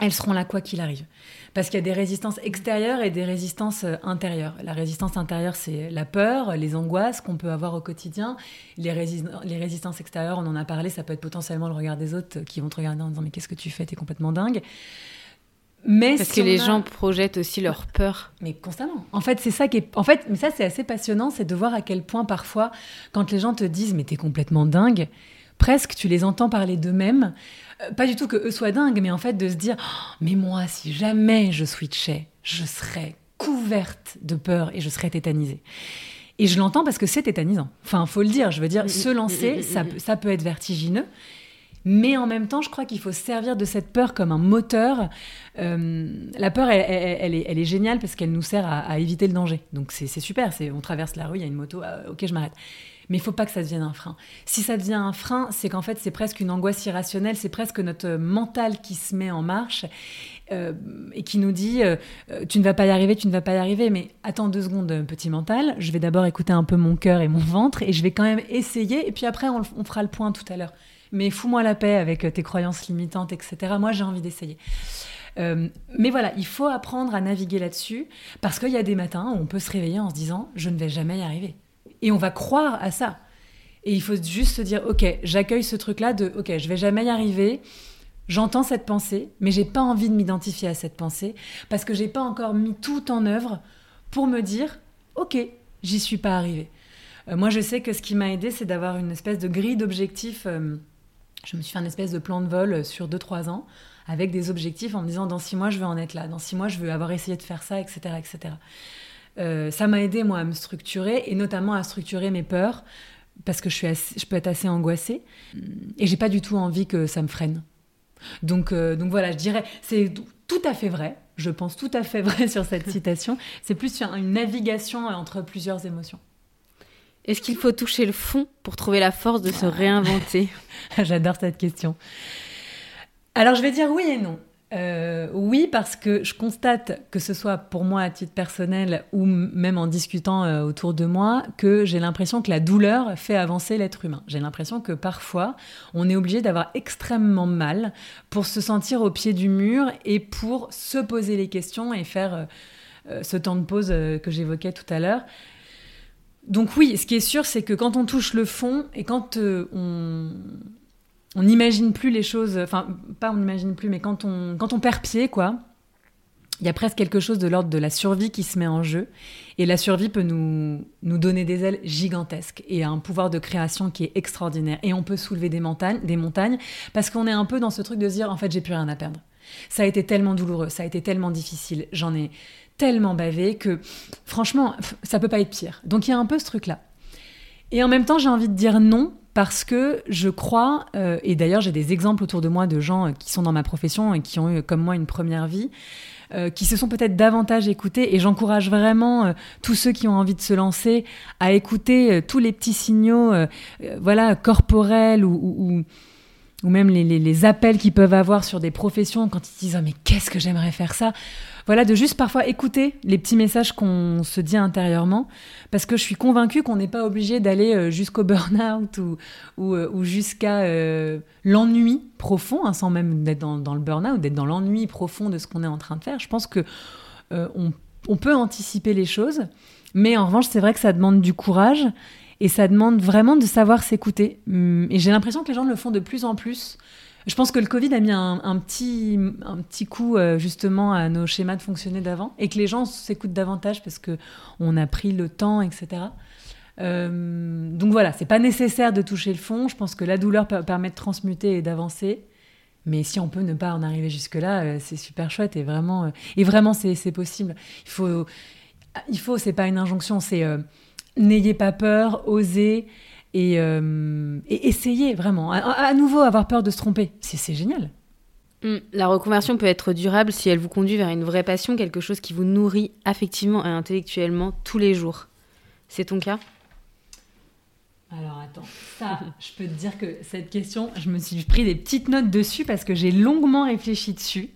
elles seront là quoi qu'il arrive. Parce qu'il y a des résistances extérieures et des résistances euh, intérieures. La résistance intérieure, c'est la peur, les angoisses qu'on peut avoir au quotidien. Les, les, résistances extérieures, on en a parlé, ça peut être potentiellement le regard des autres qui vont te regarder en disant mais qu'est-ce que tu fais, t'es complètement dingue. Mais parce que les gens projettent aussi leur peur. Mais constamment. En fait, c'est ça qui est. En fait, mais ça c'est assez passionnant, c'est de voir à quel point parfois, quand les gens te disent mais t'es complètement dingue, presque tu les entends parler d'eux-mêmes. Pas du tout que eux soient dingues, mais en fait de se dire oh, mais moi, si jamais je switchais, je serais couverte de peur et je serais tétanisée. Et je l'entends parce que c'est tétanisant. Enfin, faut le dire. Je veux dire, se lancer, ça, ça peut être vertigineux. Mais en même temps, je crois qu'il faut se servir de cette peur comme un moteur. Euh, la peur, elle, est, elle, est, géniale parce qu'elle nous sert à, éviter le danger. Donc c'est super. On traverse la rue, il y a une moto, euh, ok, je m'arrête mais il faut pas que ça devienne un frein. Si ça devient un frein, c'est qu'en fait, c'est presque une angoisse irrationnelle, c'est presque notre mental qui se met en marche euh, et qui nous dit euh, euh, tu ne vas pas y arriver, tu ne vas pas y arriver, mais attends deux secondes, petit mental, je vais d'abord écouter un peu mon cœur et mon ventre et je vais quand même essayer et puis après, on, on fera le point tout à l'heure. Mais fous-moi la paix avec tes croyances limitantes, etc. Moi, j'ai envie d'essayer. mais voilà, il faut apprendre à naviguer là-dessus parce qu'il y a des matins où on peut se réveiller en se disant je ne vais jamais y arriver. Et on va croire à ça. Et il faut juste se dire, ok, j'accueille ce truc-là de, ok, je vais jamais y arriver. J'entends cette pensée, mais j'ai pas envie de m'identifier à cette pensée parce que j'ai pas encore mis tout en œuvre pour me dire, ok, j'y suis pas arrivé. Euh, moi, je sais que ce qui m'a aidé, c'est d'avoir une espèce de grille d'objectifs. Euh, je me suis fait un espèce de plan de vol sur 2-3 ans avec des objectifs en me disant, dans 6 mois, je veux en être là. Dans 6 mois, je veux avoir essayé de faire ça, etc., etc. Euh, ça m'a aidé, moi, à me structurer et notamment à structurer mes peurs parce que je, suis je peux être assez angoissée et j'ai pas du tout envie que ça me freine. Donc, euh, donc voilà, je dirais, c'est tout à fait vrai. Je pense tout à fait vrai sur cette citation. C'est plus une navigation entre plusieurs émotions. Est-ce qu'il faut toucher le fond pour trouver la force de se réinventer? J'adore cette question. Alors je vais dire oui et non. Euh, oui, parce que je constate, que ce soit pour moi à titre personnel ou même en discutant euh, autour de moi, que j'ai l'impression que la douleur fait avancer l'être humain. J'ai l'impression que parfois, on est obligé d'avoir extrêmement mal pour se sentir au pied du mur et pour se poser les questions et faire euh, ce temps de pause que j'évoquais tout à l'heure. Donc oui, ce qui est sûr, c'est que quand on touche le fond et quand on on n'imagine plus les choses, enfin, pas on n'imagine plus, mais quand on, quand on perd pied, quoi, il y a presque quelque chose de l'ordre de la survie qui se met en jeu. Et la survie peut nous, nous donner des ailes gigantesques et un pouvoir de création qui est extraordinaire. Et on peut soulever des montagnes, des montagnes parce qu'on est un peu dans ce truc de se dire, en fait, j'ai plus rien à perdre. Ça a été tellement douloureux, ça a été tellement difficile, j'en ai tellement bavé que, franchement, ça peut pas être pire. Donc il y a un peu ce truc-là. Et en même temps, j'ai envie de dire non, parce que je crois, euh, et d'ailleurs j'ai des exemples autour de moi de gens euh, qui sont dans ma profession et qui ont eu comme moi une première vie, euh, qui se sont peut-être davantage écoutés, et j'encourage vraiment tous ceux qui ont envie de se lancer à écouter tous les petits signaux, voilà, corporels ou, ou même les, appels qu'ils peuvent avoir sur des professions quand ils disent oh, mais qu'est-ce que j'aimerais faire ça? Voilà de juste parfois écouter les petits messages qu'on se dit intérieurement. Parce que je suis convaincue qu'on n'est pas obligé d'aller euh, jusqu'au burn-out ou, ou, euh, jusqu'à euh, l'ennui profond hein, sans même d'être dans, le burn-out d'être dans l'ennui profond de ce qu'on est en train de faire. Je pense que on, on peut anticiper les choses. Mais en revanche c'est vrai que ça demande du courage et ça demande vraiment de savoir s'écouter. Hum, et j'ai l'impression que les gens le font de plus en plus. Je pense que le Covid a mis un, petit, un petit coup euh, justement à nos schémas de fonctionner d'avant et que les gens s'écoutent davantage parce que on a pris le temps, etc. Euh, donc voilà, c'est pas nécessaire de toucher le fond. Je pense que la douleur permet de transmuter et d'avancer. Mais si on peut ne pas en arriver jusque-là, euh, c'est super chouette et vraiment, et vraiment c'est possible. Il faut, il faut, c'est pas une injonction, c'est n'ayez pas peur, osez et, euh, essayez vraiment. À, nouveau, avoir peur de se tromper, c'est génial. Hmm, la reconversion peut être durable si elle vous conduit vers une vraie passion, quelque chose qui vous nourrit affectivement et intellectuellement tous les jours. C'est ton cas? Alors attends, ça, je peux te dire que cette question, je me suis pris des petites notes dessus parce que j'ai longuement réfléchi dessus.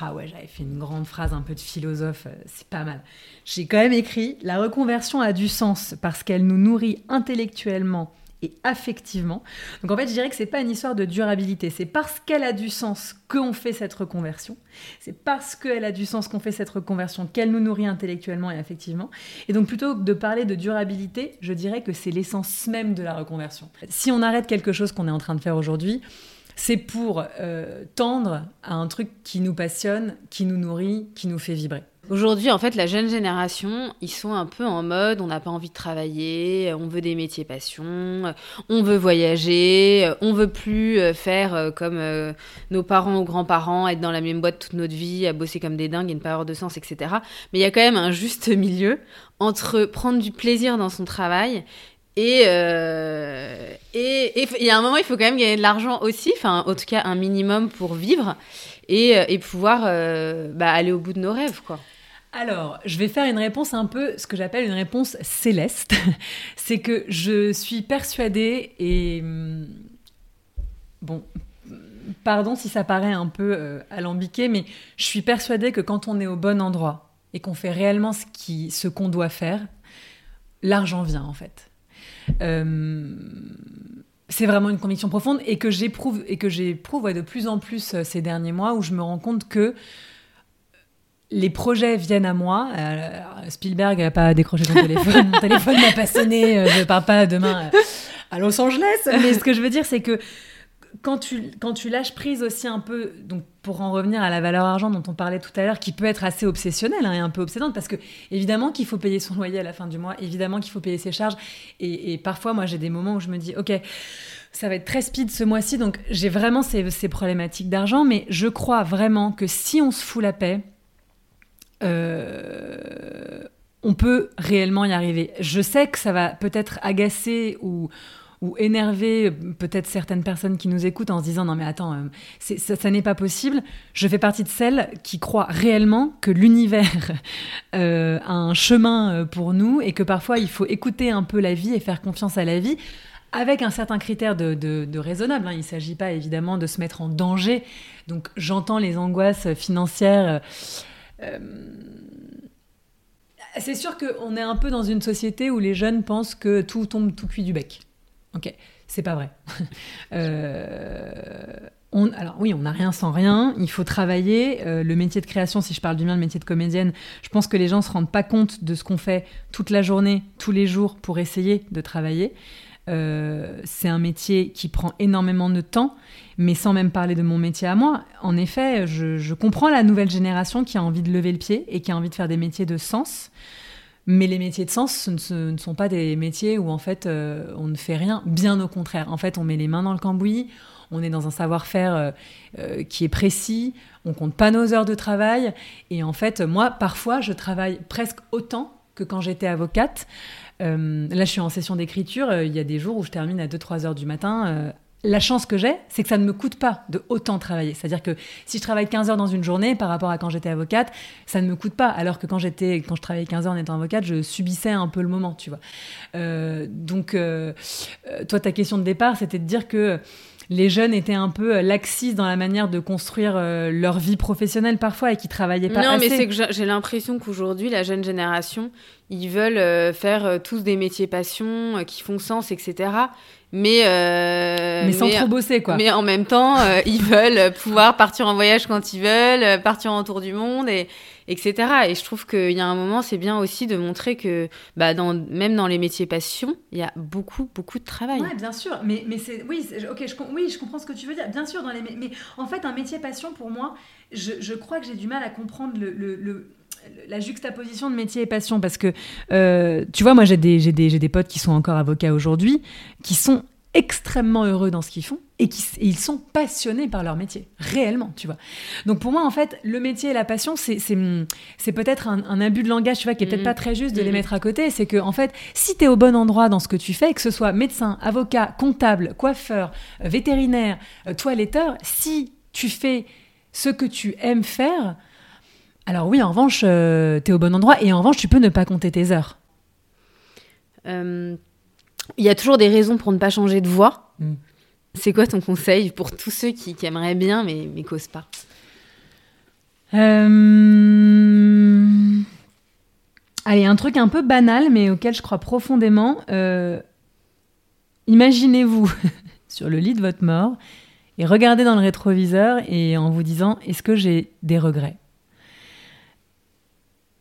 Ah ouais, j'avais fait une grande phrase un peu de philosophe, euh, c'est pas mal. J'ai quand même écrit La reconversion a du sens parce qu'elle nous nourrit intellectuellement et affectivement. Donc en fait, je dirais que c'est pas une histoire de durabilité, c'est parce qu'elle a du sens qu'on fait cette reconversion. C'est parce qu'elle a du sens qu'on fait cette reconversion qu'elle nous nourrit intellectuellement et affectivement. Et donc plutôt que de parler de durabilité, je dirais que c'est l'essence même de la reconversion. Si on arrête quelque chose qu'on est en train de faire aujourd'hui, c'est pour euh, tendre à un truc qui nous passionne, qui nous nourrit, qui nous fait vibrer. Aujourd'hui, en fait, la jeune génération, ils sont un peu en mode on n'a pas envie de travailler, on veut des métiers passion, on veut voyager, on veut plus euh, faire euh, comme nos parents ou grands-parents, être dans la même boîte toute notre vie, à bosser comme des dingues et ne pas avoir de sens, etc. Mais il y a quand même un juste milieu entre prendre du plaisir dans son travail euh, et il y a un moment, il faut quand même gagner de l'argent aussi, enfin, en tout cas, un minimum pour vivre et, euh, et pouvoir euh, bah, aller au bout de nos rêves, quoi. Alors, je vais faire une réponse un peu, ce que j'appelle une réponse céleste. C'est que je suis persuadée, et hum, bon, pardon si ça paraît un peu alambiqué, mais je suis persuadée que quand on est au bon endroit et qu'on fait réellement ce qu'on ce qu'on doit faire, l'argent vient en fait. Euh, c'est vraiment une conviction profonde et que j'éprouve et que j'éprouve de plus en plus euh, ces derniers mois où je me rends compte que les projets viennent à moi. Euh, Spielberg n'a pas décroché son téléphone, mon téléphone n'a pas sonné, je ne pars pas demain à Los Angeles. Mais ce que je veux dire, c'est que quand tu, quand tu lâches prise aussi un peu, donc pour en revenir à la valeur argent dont on parlait tout à l'heure, qui peut être assez obsessionnelle hein, et un peu obsédante, parce que évidemment qu'il faut payer son loyer à la fin du mois, évidemment qu'il faut payer ses charges, et, parfois moi j'ai des moments où je me dis, ok, ça va être très speed ce mois-ci, donc j'ai vraiment ces, ces problématiques d'argent, mais je crois vraiment que si on se fout la paix, euh, on peut réellement y arriver. Je sais que ça va peut-être agacer ou ou énerver peut-être certaines personnes qui nous écoutent en se disant non mais attends, euh, ça, n'est pas possible. Je fais partie de celles qui croient réellement que l'univers euh, a un chemin euh, pour nous et que parfois il faut écouter un peu la vie et faire confiance à la vie avec un certain critère de, raisonnable. Hein. Il ne s'agit pas évidemment de se mettre en danger. Donc j'entends les angoisses financières. c'est sûr qu'on est un peu dans une société où les jeunes pensent que tout tombe tout cuit du bec. Ok, c'est pas vrai. Euh, on, alors oui, on n'a rien sans rien, il faut travailler. Euh, le métier de création, si je parle du mien, le métier de comédienne, je pense que les gens se rendent pas compte de ce qu'on fait toute la journée, tous les jours pour essayer de travailler. Euh, c'est un métier qui prend énormément de temps, mais sans même parler de mon métier à moi. En effet, je comprends la nouvelle génération qui a envie de lever le pied et qui a envie de faire des métiers de sens. Mais les métiers de sens, ce ne, sont pas des métiers où en fait euh, on ne fait rien, bien au contraire. En fait, on met les mains dans le cambouis, on est dans un savoir-faire euh, euh, qui est précis, on compte pas nos heures de travail. Et en fait, moi, parfois, je travaille presque autant que quand j'étais avocate. là, je suis en session d'écriture, il y a des jours où je termine à 2-3 heures du matin la chance que j'ai, c'est que ça ne me coûte pas de autant travailler. C'est-à-dire que si je travaille 15 heures dans une journée par rapport à quand j'étais avocate, ça ne me coûte pas. Alors que quand j'étais, quand je travaillais 15 heures en étant avocate, je subissais un peu le moment, tu vois. Euh, donc, euh, euh, toi, ta question de départ, c'était de dire que les jeunes étaient un peu laxistes dans la manière de construire leur vie professionnelle parfois et qui travaillaient pas non, assez. mais c'est que j'ai l'impression qu'aujourd'hui, la jeune génération, ils veulent faire tous des métiers passion qui font sens, etc. Mais, mais sans trop bosser, quoi. Mais en même temps, ils veulent pouvoir partir en voyage quand ils veulent, partir en tour du monde et, etc. Et je trouve qu'il y a un moment, c'est bien aussi de montrer que bah, dans, même dans les métiers passion, il y a beaucoup, beaucoup de travail. Oui, bien sûr. Mais, mais c'est, oui, je, oui, je comprends ce que tu veux dire. Bien sûr, dans les, mais en fait, un métier passion, pour moi, je, je crois que j'ai du mal à comprendre le, le, la juxtaposition de métier et passion parce que euh, tu vois moi j'ai des, des, j'ai des potes qui sont encore avocats aujourd'hui qui sont extrêmement heureux dans ce qu'ils font et, qui, ils sont passionnés par leur métier, réellement, tu vois. Donc pour moi, en fait, le métier et la passion, c'est, c'est, peut-être un, abus de langage, tu vois, qui est peut-être mmh. pas très juste de les mmh. mettre à côté. C'est que, en fait, si tu es au bon endroit dans ce que tu fais, que ce soit médecin, avocat, comptable, coiffeur, euh, vétérinaire, euh, toiletteur, si tu fais ce que tu aimes faire, alors oui, en revanche, euh, tu es au bon endroit et en revanche, tu peux ne pas compter tes heures. Il y a toujours des raisons pour ne pas changer de voie. Mm. C'est quoi ton conseil pour tous ceux qui, aimeraient bien mais mais causent pas euh, Allez, un truc un peu banal mais auquel je crois profondément. Euh, imaginez-vous sur le lit de votre mort et regardez dans le rétroviseur et en vous disant est-ce que j'ai des regrets?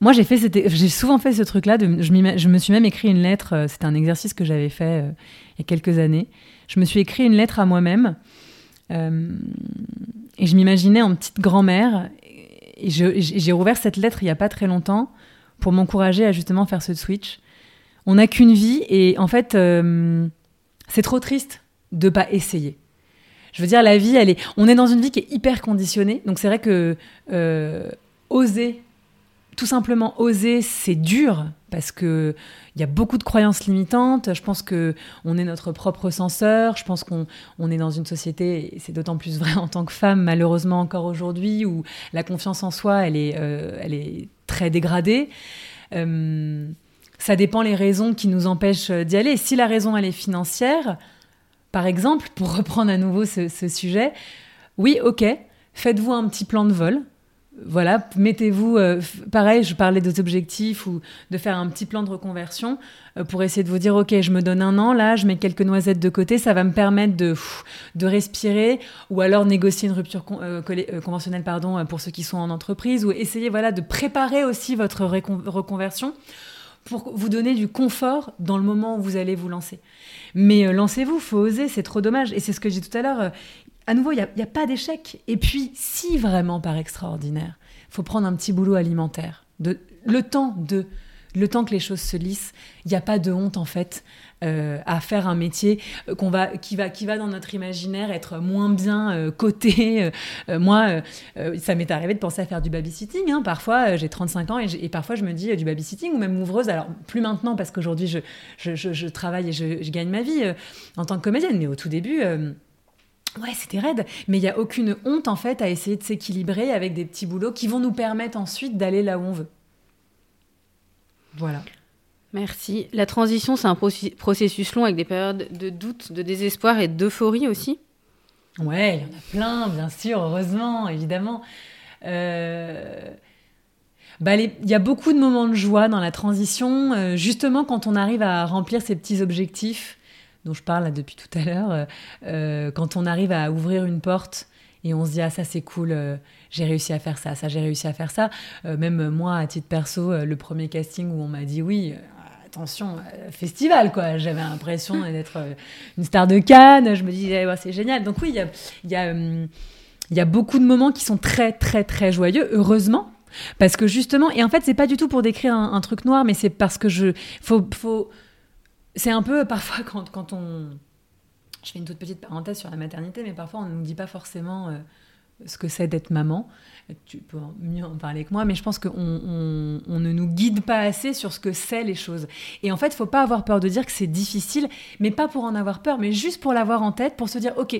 Moi, j'ai fait, j'ai souvent fait ce truc-là. Je, me suis même écrit une lettre. Euh, c'était un exercice que j'avais fait euh, il y a quelques années. Je me suis écrit une lettre à moi-même euh, et je m'imaginais en petite grand-mère. Et j'ai rouvert cette lettre il y a pas très longtemps pour m'encourager à justement faire ce switch. On n'a qu'une vie et en fait, c'est trop triste de pas essayer. Je veux dire, la vie. On est dans une vie qui est hyper conditionnée. Donc c'est vrai que oser tout simplement oser, c'est dur parce que il y a beaucoup de croyances limitantes. Je pense que on est notre propre censeur. Je pense qu'on on est dans une société, et c'est d'autant plus vrai en tant que femme, malheureusement encore aujourd'hui, où la confiance en soi, elle est, euh, elle est très dégradée. Euh, ça dépend les raisons qui nous empêchent d'y aller. Si la raison elle est financière, par exemple, pour reprendre à nouveau ce, ce sujet, oui, ok, faites-vous un petit plan de vol voilà, mettez-vous, euh, pareil, je parlais des objectifs ou de faire un petit plan de reconversion euh, pour essayer de vous dire, ok, je me donne un an, là, je mets quelques noisettes de côté, ça va me permettre de, de respirer, ou alors négocier une rupture euh, conventionnelle, pardon, pour ceux qui sont en entreprise, ou essayer, voilà, de préparer aussi votre reconversion pour vous donner du confort dans le moment où vous allez vous lancer. Mais lancez-vous, faut oser, c'est trop dommage. Et c'est ce que j'ai dit tout à l'heure, à nouveau, il n'y a, pas d'échec. Et puis, si vraiment par extraordinaire, faut prendre un petit boulot alimentaire, de, le temps de le temps que les choses se lissent, il n'y a pas de honte en fait euh, à faire un métier euh, va, qui, va, qui va dans notre imaginaire être moins bien euh, coté. moi, ça m'est arrivé de penser à faire du babysitting. Hein. Parfois, j'ai 35 ans et, parfois je me dis du babysitting ou même ouvreuse. Alors, plus maintenant parce qu'aujourd'hui, je, je, travaille et je, je, gagne ma vie en tant que comédienne. Mais au tout début Ouais, c'était raide. Mais il n'y a aucune honte, en fait, à essayer de s'équilibrer avec des petits boulots qui vont nous permettre ensuite d'aller là où on veut. Voilà. Merci. La transition, c'est un processus long avec des périodes de doute, de désespoir et d'euphorie aussi? Ouais, il y en a plein, bien sûr, heureusement, évidemment. Euh, bah, il y a beaucoup de moments de joie dans la transition, euh, justement quand on arrive à remplir ses petits objectifs dont je parle depuis tout à l'heure, euh, euh, quand on arrive à ouvrir une porte et on se dit ah ça c'est cool, euh, j'ai réussi à faire ça, ça j'ai réussi à faire ça. même moi à titre perso, le premier casting où on m'a dit oui, attention, festival quoi. J'avais l'impression d'être une star de Cannes. Je me disais ouais, c'est génial. Donc oui, il y a, y, a, hum, y a beaucoup de moments qui sont très très très joyeux, heureusement. Parce que justement, et en fait, c'est pas du tout pour décrire un, un truc noir, mais c'est parce que je. Faut, faut, c'est un peu parfois quand, quand, on. Je fais une toute petite parenthèse sur la maternité, mais parfois on ne nous dit pas forcément euh, ce que c'est d'être maman. Tu peux mieux en parler que moi, mais je pense qu'on on, ne nous guide pas assez sur ce que c'est les choses. Et en fait, il faut pas avoir peur de dire que c'est difficile, mais pas pour en avoir peur, mais juste pour l'avoir en tête, pour se dire, ok,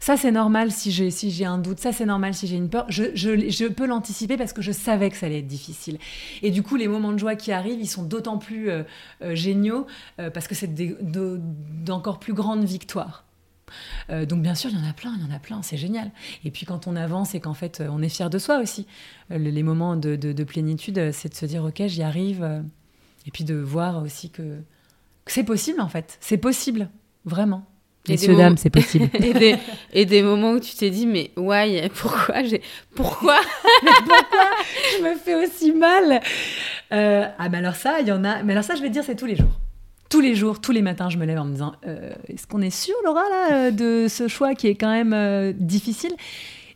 ça, c'est normal si j'ai si un doute. Ça, c'est normal si j'ai une peur. Je, je, je peux l'anticiper parce que je savais que ça allait être difficile. Et du coup, les moments de joie qui arrivent, ils sont d'autant plus euh, euh, géniaux euh, parce que c'est d'encore plus grandes victoires. Donc bien sûr, il y en a plein, il y en a plein, c'est génial. Et puis quand on avance et qu'en fait on est fier de soi aussi, les moments de, de, plénitude, c'est de se dire ok, j'y arrive, et puis de voir aussi que c'est possible en fait, c'est possible, vraiment. Messieurs, dames, c'est possible. et, des, et, des, moments où tu t'es dit, mais ouais, pourquoi j'ai, pourquoi, pourquoi je me fais aussi mal? Ah, mais alors ça, il y en a. Mais alors ça, je vais te dire, c'est tous les jours. Tous les jours, tous les matins, je me lève en me disant euh, Est-ce qu'on est sûr, Laura, là, euh, de ce choix qui est quand même euh, difficile?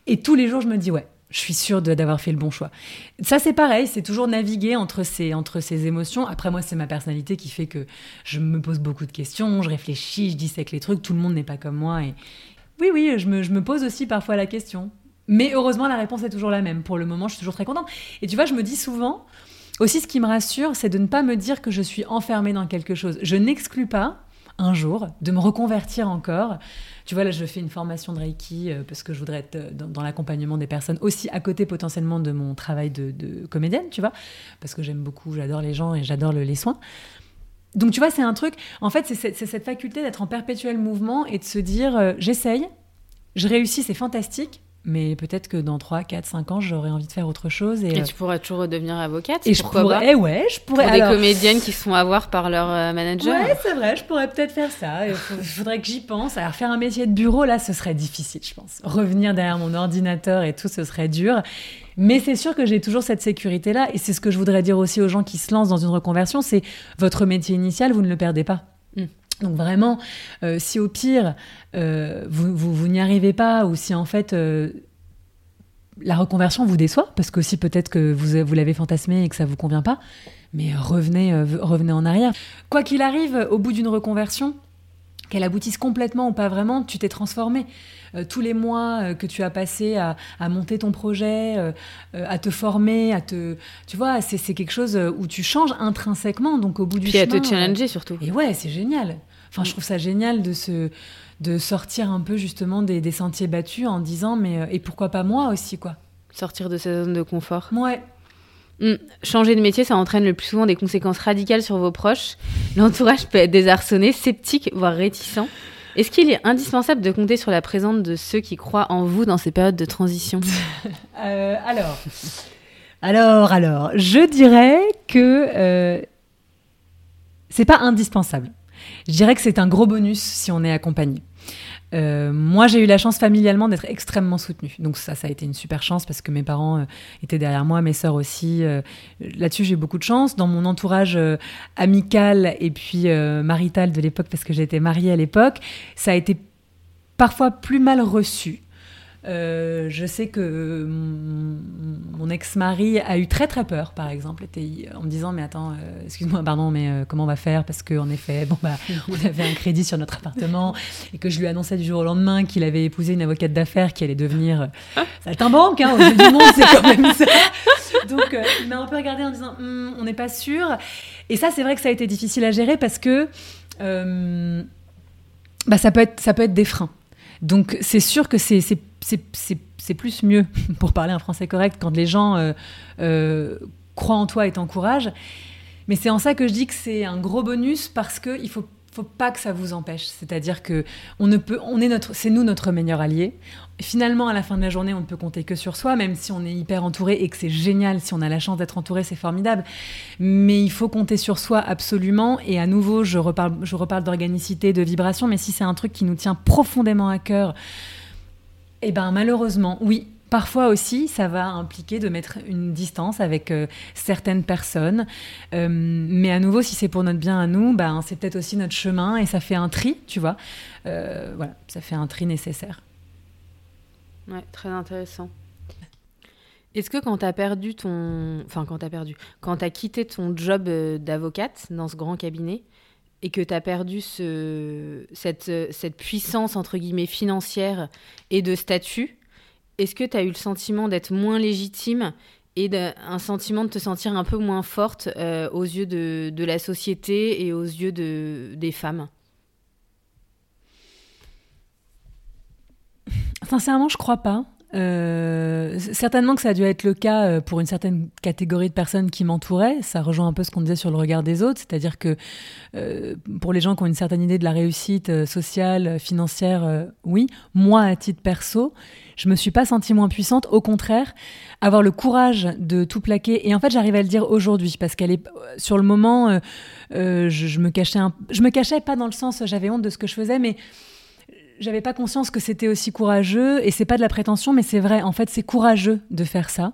Et tous les jours, je me dis Ouais, je suis sûre d'avoir fait le bon choix. Ça, c'est pareil, c'est toujours naviguer entre ces, entre ces émotions. Après, moi, c'est ma personnalité qui fait que je me pose beaucoup de questions, je réfléchis, je dissèque les trucs, tout le monde n'est pas comme moi. Et oui, oui, je me, je me pose aussi parfois la question. Mais heureusement, la réponse est toujours la même. Pour le moment, je suis toujours très contente. Et tu vois, je me dis souvent aussi, ce qui me rassure, c'est de ne pas me dire que je suis enfermée dans quelque chose. Je n'exclus pas un jour de me reconvertir encore. Tu vois, là, je fais une formation de Reiki euh, parce que je voudrais être euh, dans, l'accompagnement des personnes, aussi à côté potentiellement de mon travail de, comédienne, tu vois, parce que j'aime beaucoup, j'adore les gens et j'adore les soins. Donc, tu vois, c'est un truc, en fait, c'est cette, faculté d'être en perpétuel mouvement et de se dire, euh, j'essaye, je réussis, c'est fantastique, mais peut-être que dans 3, 4, 5 ans, j'aurais envie de faire autre chose. Et, tu pourrais toujours redevenir avocate. Et je pourrais, ouais, je pourrais. Pour des comédiennes qui se font avoir par leur euh, manager. Ouais, c'est vrai, je pourrais peut-être faire ça. Il faudrait que j'y pense. Alors, faire un métier de bureau, là, ce serait difficile, je pense. Revenir derrière mon ordinateur et tout, ce serait dur. Mais c'est sûr que j'ai toujours cette sécurité-là. Et c'est ce que je voudrais dire aussi aux gens qui se lancent dans une reconversion c'est votre métier initial, vous ne le perdez pas. Donc vraiment, euh, si au pire, euh, vous, vous, n'y arrivez pas, ou si en fait euh, la reconversion vous déçoit, parce que si peut-être que vous, vous l'avez fantasmé et que ça vous convient pas, mais revenez, revenez en arrière. Quoi qu'il arrive, au bout d'une reconversion, qu'elle aboutisse complètement ou pas vraiment, tu t'es transformé. tous les mois que tu as passé à, monter ton projet, à te former, à te, tu vois, c'est quelque chose où tu changes intrinsèquement. Donc au bout du Puis chemin, à te challenger surtout. Et ouais, c'est génial. Enfin, je trouve ça génial de se de sortir un peu justement des, sentiers battus en disant mais euh, et pourquoi pas moi aussi quoi? Sortir de sa zone de confort. Ouais. Hmm. Changer de métier, ça entraîne le plus souvent des conséquences radicales sur vos proches. L'entourage peut être désarçonné, sceptique, voire réticent. Est-ce qu'il est indispensable de compter sur la présence de ceux qui croient en vous dans ces périodes de transition? Euh, Alors, alors, alors, je dirais que euh, c'est pas indispensable. Je dirais que c'est un gros bonus si on est accompagné. Euh, moi, j'ai eu la chance familialement d'être extrêmement soutenue. Donc ça, ça a été une super chance parce que mes parents euh, étaient derrière moi, mes sœurs aussi. Euh, là-dessus, j'ai beaucoup de chance. Dans mon entourage amical et puis marital de l'époque, parce que j'étais mariée à l'époque, ça a été parfois plus mal reçu. Euh, je sais que mon, ex-mari a eu très très peur, par exemple, en me disant mais attends, euh, excuse-moi, pardon, mais euh, comment on va faire? Parce qu'en effet, bon bah, on avait un crédit sur notre appartement et que je lui annonçais du jour au lendemain qu'il avait épousé une avocate d'affaires qui allait devenir saltimbanque, hein, au du monde, c'est quand même ça. Donc il m'a un peu regardé en disant hum, on n'est pas sûr. Et ça, c'est vrai que ça a été difficile à gérer parce que bah, ça peut être ça peut être des freins. Donc c'est sûr que c'est c'est plus mieux, pour parler un français correct, quand les gens euh, euh, croient en toi et t'encouragent. Mais c'est en ça que je dis que c'est un gros bonus parce qu'il faut faut pas que ça vous empêche. C'est-à-dire que on ne peut, on est notre, c'est nous notre meilleur allié. Finalement, à la fin de la journée, on ne peut compter que sur soi, même si on est hyper entouré et que c'est génial. Si on a la chance d'être entouré, c'est formidable. Mais il faut compter sur soi absolument. Et à nouveau, je reparle, je reparle d'organicité, de vibration. Mais si c'est un truc qui nous tient profondément à cœur, eh ben malheureusement, oui, Parfois aussi, ça va impliquer de mettre une distance avec euh, certaines personnes. Euh, mais à nouveau, si c'est pour notre bien à nous, ben, c'est peut-être aussi notre chemin et ça fait un tri, tu vois. Euh, voilà, ça fait un tri nécessaire. Ouais, très intéressant. Est-ce que quand tu as perdu ton. Enfin, quand tu as perdu. Quand tu as quitté ton job d'avocate dans ce grand cabinet et que tu as perdu ce, cette, cette puissance, entre guillemets, financière et de statut, est-ce que tu as eu le sentiment d'être moins légitime et un sentiment de te sentir un peu moins forte euh, aux yeux de, la société et aux yeux de, des femmes? Sincèrement, je crois pas. Euh, certainement que ça a dû être le cas euh, pour une certaine catégorie de personnes qui m'entouraient. Ça rejoint un peu ce qu'on disait sur le regard des autres, c'est-à-dire que euh, pour les gens qui ont une certaine idée de la réussite sociale, financière, oui. Moi, à titre perso, je me suis pas sentie moins puissante. Au contraire, avoir le courage de tout plaquer. Et en fait, j'arrive à le dire aujourd'hui parce qu'elle est sur le moment, je, je, me cachais, un, je me cachais pas dans le sens j'avais honte de ce que je faisais, mais j'avais pas conscience que c'était aussi courageux et c'est pas de la prétention mais c'est vrai en fait c'est courageux de faire ça.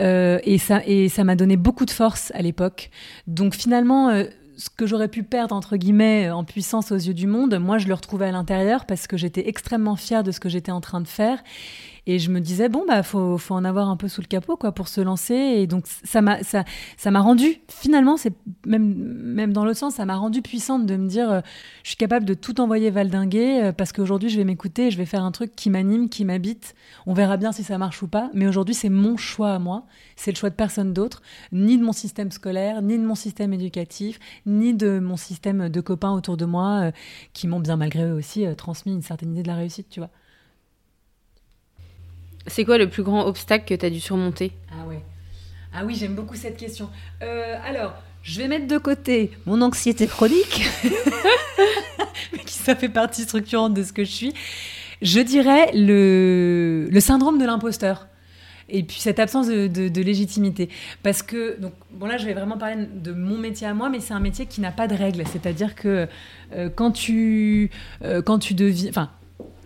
Euh, et ça et ça m'a donné beaucoup de force à l'époque. Donc finalement euh, ce que j'aurais pu perdre entre guillemets en puissance aux yeux du monde moi je le retrouvais à l'intérieur parce que j'étais extrêmement fière de ce que j'étais en train de faire et je me disais, bon, bah, faut, faut en avoir un peu sous le capot, quoi, pour se lancer. Et donc, ça m'a, ça, ça m'a rendu, finalement, c'est même, même dans l'autre sens, ça m'a rendu puissante de me dire, euh, je suis capable de tout envoyer valdinguer, euh, parce qu'aujourd'hui, je vais m'écouter, je vais faire un truc qui m'anime, qui m'habite. On verra bien si ça marche ou pas. Mais aujourd'hui, c'est mon choix à moi. C'est le choix de personne d'autre, ni de mon système scolaire, ni de mon système éducatif, ni de mon système de copains autour de moi, euh, qui m'ont bien malgré eux aussi transmis une certaine idée de la réussite, tu vois. C'est quoi le plus grand obstacle que tu as dû surmonter? Ah ouais. Ah oui, j'aime beaucoup cette question. Euh, alors, je vais mettre de côté mon anxiété chronique, qui ça fait partie structurante de ce que je suis. Je dirais le, le syndrome de l'imposteur. Et puis cette absence de, légitimité. Parce que, donc, bon là je vais vraiment parler de mon métier à moi, mais c'est un métier qui n'a pas de règles. C'est-à-dire que euh, quand tu, euh, quand tu deviens... Enfin,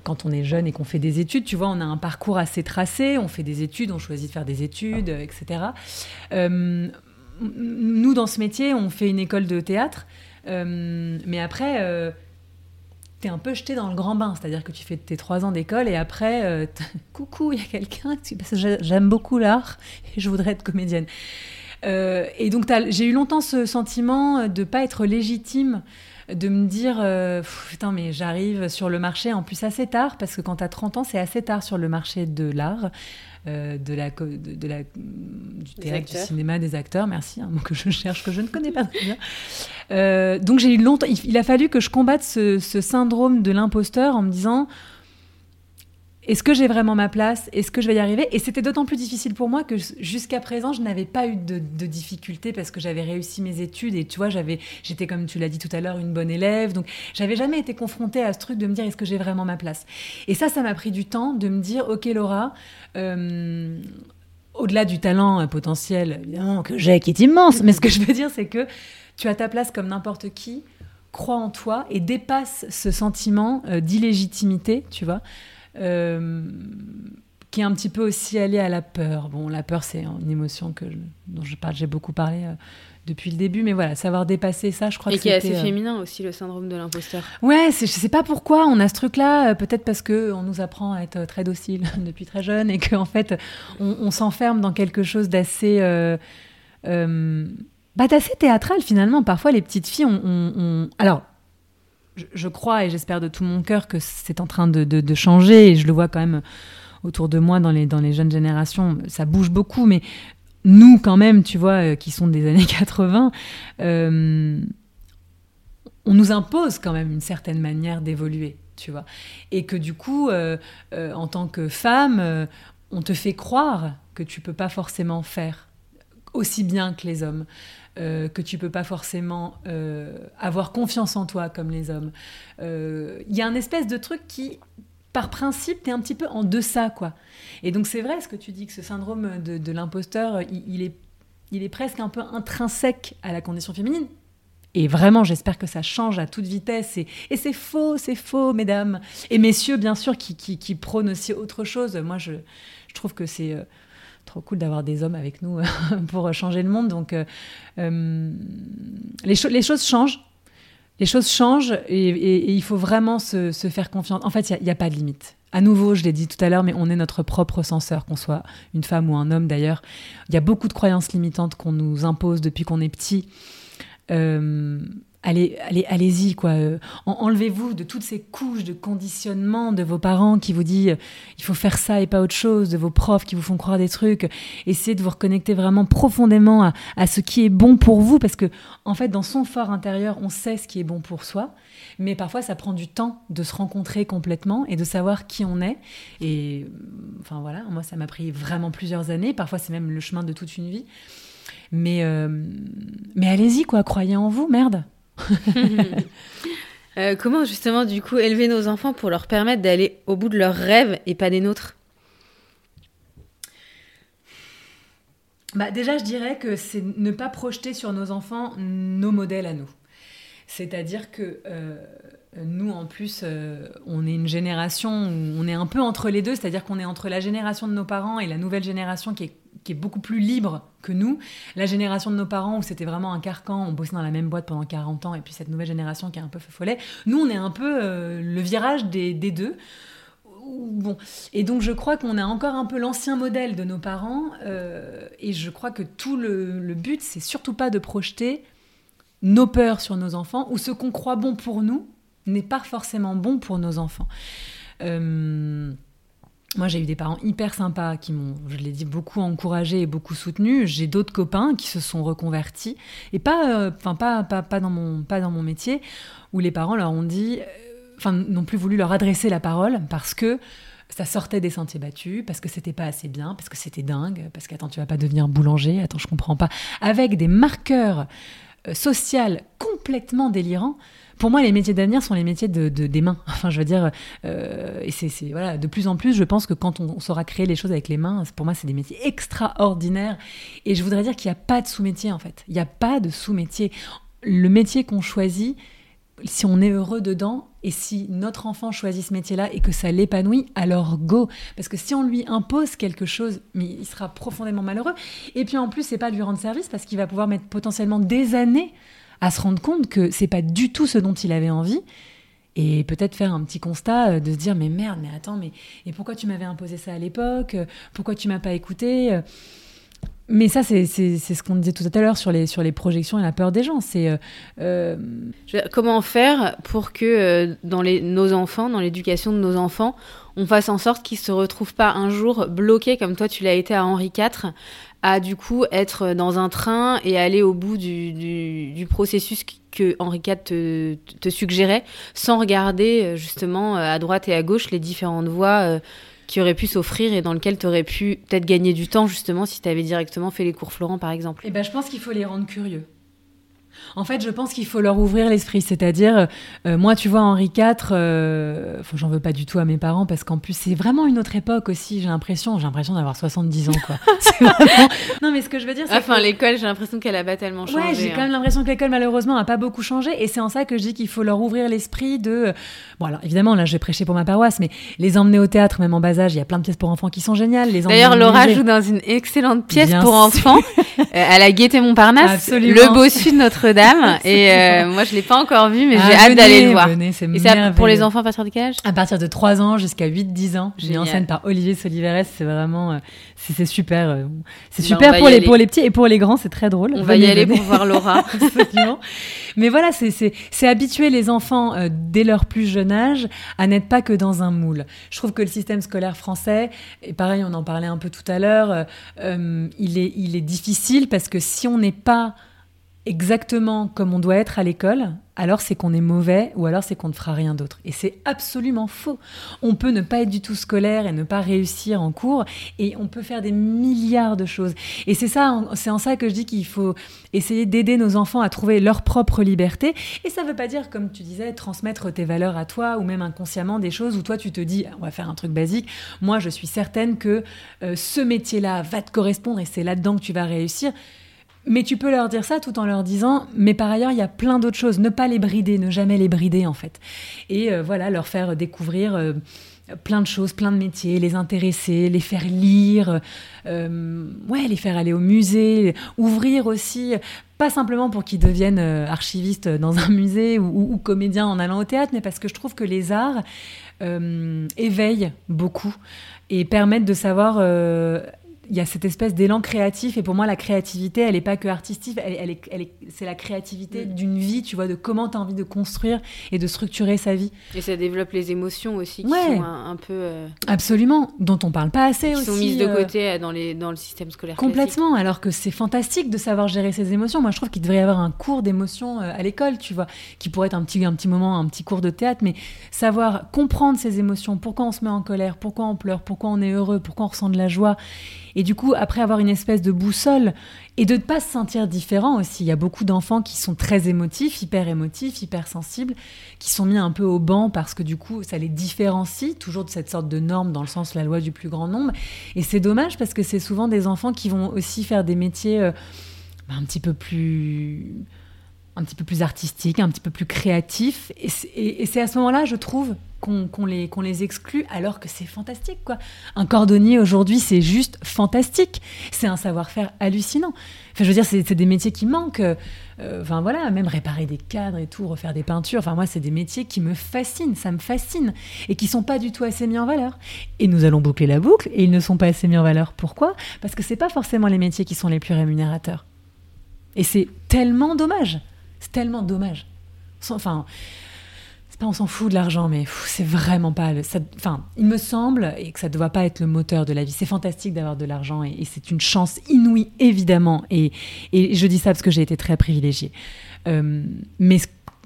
quand on est jeune et qu'on fait des études, tu vois, on a un parcours assez tracé, on fait des études, on choisit de faire des études, etc. Euh, nous, dans ce métier, on fait une école de théâtre, euh, mais après, euh, tu es un peu jeté dans le grand bain, c'est-à-dire que tu fais tes trois ans d'école et après, coucou, il y a quelqu'un, j'aime beaucoup l'art et je voudrais être comédienne. et donc, j'ai eu longtemps ce sentiment de ne pas être légitime de me dire euh, putain mais j'arrive sur le marché en plus assez tard parce que quand tu as 30 ans c'est assez tard sur le marché de l'art euh, de la, de, la, du théâtre, du cinéma, des acteurs, merci, un mot que je cherche, que je ne connais pas très bien. Euh, donc j'ai eu longtemps, il, a fallu que je combatte ce syndrome de l'imposteur en me disant, est-ce que j'ai vraiment ma place? Est-ce que je vais y arriver? Et c'était d'autant plus difficile pour moi que jusqu'à présent, je n'avais pas eu de, difficultés parce que j'avais réussi mes études et tu vois, j'avais, j'étais comme tu l'as dit tout à l'heure, une bonne élève. Donc, j'avais jamais été confrontée à ce truc de me dire est-ce que j'ai vraiment ma place? Et ça, ça m'a pris du temps de me dire ok Laura. Euh, au-delà du talent euh, potentiel que j'ai, qui est immense, mais ce que je veux dire, c'est que tu as ta place comme n'importe qui, crois en toi et dépasse ce sentiment euh, d'illégitimité, tu vois? Euh, qui est un petit peu aussi allié à la peur. Bon, la peur, c'est une émotion que dont je parle, j'ai beaucoup parlé euh, depuis le début, mais voilà, savoir dépasser ça, je crois et que qui est assez euh, féminin aussi, le syndrome de l'imposteur. Ouais, je sais pas pourquoi on a ce truc-là, peut-être parce que on nous apprend à être très docile depuis très jeune et qu'en fait, on, s'enferme dans quelque chose d'assez... bah, d'assez théâtral finalement. Parfois, les petites filles, on, alors je, crois et j'espère de tout mon cœur que c'est en train de, changer je le vois quand même autour de moi dans les, dans les jeunes générations. Ça bouge beaucoup, mais nous, quand même, tu vois, euh, qui sont des années 80, euh, on nous impose quand même une certaine manière d'évoluer, tu vois. Et que du coup, euh, en tant que femme, on te fait croire que tu peux pas forcément faire aussi bien que les hommes. Euh, que tu peux pas forcément euh, avoir confiance en toi comme les hommes. Il euh, y a un espèce de truc qui, par principe, tu es un petit peu en deçà, quoi. Et donc c'est vrai ce que tu dis, que ce syndrome de, l'imposteur, il, est, il est presque un peu intrinsèque à la condition féminine. Et vraiment, j'espère que ça change à toute vitesse. Et, c'est faux, c'est faux, mesdames. Et messieurs, bien sûr, qui, qui, qui prônent aussi autre chose. Moi, je, je trouve que c'est trop cool d'avoir des hommes avec nous pour changer le monde. Donc, euh, euh, les, choses changent. Les choses changent et, il faut vraiment se, faire confiance. En fait, il n'y a, pas de limite. À nouveau, je l'ai dit tout à l'heure, mais on est notre propre censeur, qu'on soit une femme ou un homme d'ailleurs. Il y a beaucoup de croyances limitantes qu'on nous impose depuis qu'on est petit. Euh, allez, allez, allez-y quoi. Euh, enlevez-vous de toutes ces couches de conditionnement de vos parents qui vous disent euh, il faut faire ça et pas autre chose, de vos profs qui vous font croire des trucs. Essayez de vous reconnecter vraiment profondément à, ce qui est bon pour vous parce que en fait dans son fort intérieur on sait ce qui est bon pour soi, mais parfois ça prend du temps de se rencontrer complètement et de savoir qui on est. Et enfin voilà, moi ça m'a pris vraiment plusieurs années. Parfois c'est même le chemin de toute une vie. Mais, euh, mais allez-y, quoi, croyez en vous, merde. Euh, comment justement du coup élever nos enfants pour leur permettre d'aller au bout de leurs rêves et pas des nôtres? Bah Déjà je dirais que c'est ne pas projeter sur nos enfants nos modèles à nous. C'est-à-dire que euh, nous, en plus, euh, on est une génération où on est un peu entre les deux, c'est-à-dire qu'on est entre la génération de nos parents et la nouvelle génération qui est, qui est beaucoup plus libre que nous. La génération de nos parents où c'était vraiment un carcan, on bossait dans la même boîte pendant 40 ans, et puis cette nouvelle génération qui est un peu follet. Nous, on est un peu euh, le virage des, deux. Bon. Et donc je crois qu'on a encore un peu l'ancien modèle de nos parents, et je crois que tout le, le but, c'est surtout pas de projeter nos peurs sur nos enfants ou ce qu'on croit bon pour nous n'est pas forcément bon pour nos enfants. Euh, moi, j'ai eu des parents hyper sympas qui m'ont, je l'ai dit, beaucoup encouragé et beaucoup soutenu. J'ai d'autres copains qui se sont reconvertis et pas, euh, pas, pas, pas, dans mon, pas dans mon métier, où les parents leur ont dit, euh, enfin, n'ont plus voulu leur adresser la parole parce que ça sortait des sentiers battus, parce que c'était pas assez bien, parce que c'était dingue, parce que attends, tu vas pas devenir boulanger, attends, je comprends pas, avec des marqueurs social complètement délirants pour moi, les métiers d'avenir sont les métiers de, des mains. Enfin, je veux dire, euh, c'est voilà, de plus en plus, je pense que quand on, saura créer les choses avec les mains, pour moi, c'est des métiers extraordinaires. Et je voudrais dire qu'il n'y a pas de sous-métier en fait. Il n'y a pas de sous-métier. Le métier qu'on choisit, si on est heureux dedans et si notre enfant choisit ce métier-là et que ça l'épanouit, alors go. Parce que si on lui impose quelque chose, il sera profondément malheureux. Et puis en plus, c'est pas lui rendre service parce qu'il va pouvoir mettre potentiellement des années à se rendre compte que c'est pas du tout ce dont il avait envie et peut-être faire un petit constat euh, de se dire mais merde mais attends mais et pourquoi tu m'avais imposé ça à l'époque pourquoi tu m'as pas écouté mais ça, c'est ce qu'on disait tout à l'heure sur les, sur les projections et la peur des gens. C'est euh, euh, comment faire pour que dans les, nos enfants, dans l'éducation de nos enfants, on fasse en sorte qu'ils se retrouvent pas un jour bloqués comme toi tu l'as été à Henri IV, à du coup être dans un train et aller au bout du, processus que Henri IV te, suggérait, sans regarder euh, justement euh, à droite et à gauche les différentes voies euh, qui auraient pu s'offrir et dans lesquelles tu aurais pu peut-être gagner du temps justement si tu avais directement fait les cours Florent par exemple. Eh ben, je pense qu'il faut les rendre curieux. En fait, je pense qu'il faut leur ouvrir l'esprit. C'est-à-dire, euh, moi, tu vois, Henri IV, euh, j'en veux pas du tout à mes parents parce qu'en plus, c'est vraiment une autre époque aussi. J'ai l'impression, j'ai l'impression d'avoir 70 ans, quoi. vraiment... Non, mais ce que je veux dire, c'est. Enfin, l'école, j'ai l'impression qu'elle a pas tellement changé. Ouais, j'ai quand même hein. l'impression que l'école, malheureusement, a pas beaucoup changé. Et c'est en ça que je dis qu'il faut leur ouvrir l'esprit de. Bon, alors évidemment, là, je vais prêcher pour ma paroisse, mais les emmener au théâtre, même en bas âge, il y a plein de pièces pour enfants qui sont géniales. D'ailleurs, Laura joue dans une excellente pièce pour enfants à la Gaîté Montparnasse, Absolument. le bossu de Notre-Dame. et euh, moi, je l'ai pas encore vu, mais j'ai ah, hâte d'aller le voir. Venez, et c'est pour les enfants à partir de quel âge À partir de 3 ans jusqu'à 8-10 ans. J'ai en scène par Olivier Soliveres. C'est vraiment, euh, c'est super. Euh, c'est bah, super pour les, pour les petits et pour les grands. C'est très drôle. On va y aller pour voir Laura. mais voilà, c'est habituer les enfants dès leur plus jeune âge à n'être pas que dans un moule. Je trouve que le système scolaire français, et pareil, on en parlait un peu tout à l'heure, il, est, il est difficile parce que si on n'est pas exactement comme on doit être à l'école, alors c'est qu'on est mauvais ou alors c'est qu'on ne fera rien d'autre. Et c'est absolument faux. On peut ne pas être du tout scolaire et ne pas réussir en cours et on peut faire des milliards de choses. Et c'est ça, c'est en ça que je dis qu'il faut essayer d'aider nos enfants à trouver leur propre liberté. Et ça ne veut pas dire, comme tu disais, transmettre tes valeurs à toi ou même inconsciemment des choses où toi tu te dis, on va faire un truc basique. Moi, je suis certaine que euh, ce métier-là va te correspondre et c'est là-dedans que tu vas réussir. Mais tu peux leur dire ça tout en leur disant, mais par ailleurs, il y a plein d'autres choses. Ne pas les brider, ne jamais les brider, en fait. Et euh, voilà, leur faire découvrir euh, plein de choses, plein de métiers, les intéresser, les faire lire, euh, ouais, les faire aller au musée, ouvrir aussi, pas simplement pour qu'ils deviennent archivistes dans un musée ou, ou, comédiens en allant au théâtre, mais parce que je trouve que les arts éveillent beaucoup et permettent de savoir il y a cette espèce d'élan créatif et pour moi la créativité elle n'est pas que artistique elle, elle, est, elle est, c'est la créativité Mm. d'une vie tu vois de comment tu as envie de construire et de structurer sa vie Et ça développe les émotions aussi, qui Ouais. sont un, un peu. euh, absolument dont on parle pas assez qui aussi sont mises de euh, côté euh, dans, les, dans le système scolaire. classique. Complètement, alors que c'est fantastique de savoir gérer ses émotions. Moi, je trouve qu'il devrait y avoir un cours d'émotions à l'école, tu vois, qui pourrait être un petit, un petit moment, un petit cours de théâtre, mais savoir comprendre ses émotions, pourquoi on se met en colère, pourquoi on pleure, pourquoi on est heureux, pourquoi on ressent de la joie. Et du coup, après avoir une espèce de boussole et de ne pas se sentir différent aussi. Il y a beaucoup d'enfants qui sont très émotifs, hyper émotifs, hyper sensibles, qui sont mis un peu au banc parce que du coup, ça les différencie toujours de cette sorte de norme dans le sens la loi du plus grand nombre. Et c'est dommage parce que c'est souvent des enfants qui vont aussi faire des métiers euh, un petit peu plus un petit peu plus artistiques, un petit peu plus créatifs. Et c'est- à ce moment-là, je trouve, qu'on les, les exclut, alors que c'est fantastique, quoi. Un cordonnier, aujourd'hui, c'est juste fantastique. C'est un savoir-faire hallucinant. Enfin, je veux dire, c'est c'est des métiers qui manquent. Euh, Enfin, voilà, même réparer des cadres et tout, refaire des peintures. Enfin, moi, c'est des métiers qui me fascinent, ça me fascine. Et qui sont pas du tout assez mis en valeur. Et nous allons boucler la boucle, et ils ne sont pas assez mis en valeur. Pourquoi? Parce que c'est pas forcément les métiers qui sont les plus rémunérateurs. Et c'est tellement dommage. C'est tellement dommage. Enfin, c'est pas on s'en fout de l'argent, mais c'est vraiment pas. Le, ça- enfin, il me semble et que ça ne doit pas être le moteur de la vie. C'est fantastique d'avoir de l'argent et, et c'est une chance inouïe, évidemment. Et, et je dis ça parce que j'ai été très privilégiée. Euh, mais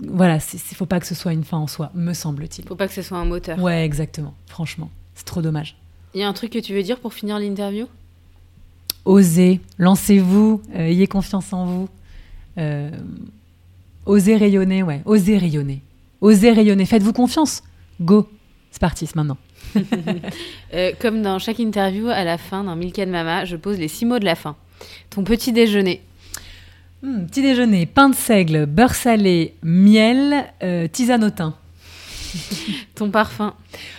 voilà, il faut pas que ce soit une fin en soi, me semble-t-il. Faut pas que ce soit un moteur. Ouais, exactement. Franchement, c'est trop dommage. Il y a un truc que tu veux dire pour finir l'interview? Osez, lancez-vous, euh, ayez confiance en vous. Euh, osez rayonner, ouais, osez rayonner. Osez rayonner, faites-vous confiance. Go, c'est parti, c'est maintenant. Euh, Comme dans chaque interview, à la fin d'un Milk and Mama, je pose les six mots de la fin. Ton petit déjeuner. Hmm, petit déjeuner, pain de seigle, beurre salé, miel, euh, tisane au thym. Ton parfum.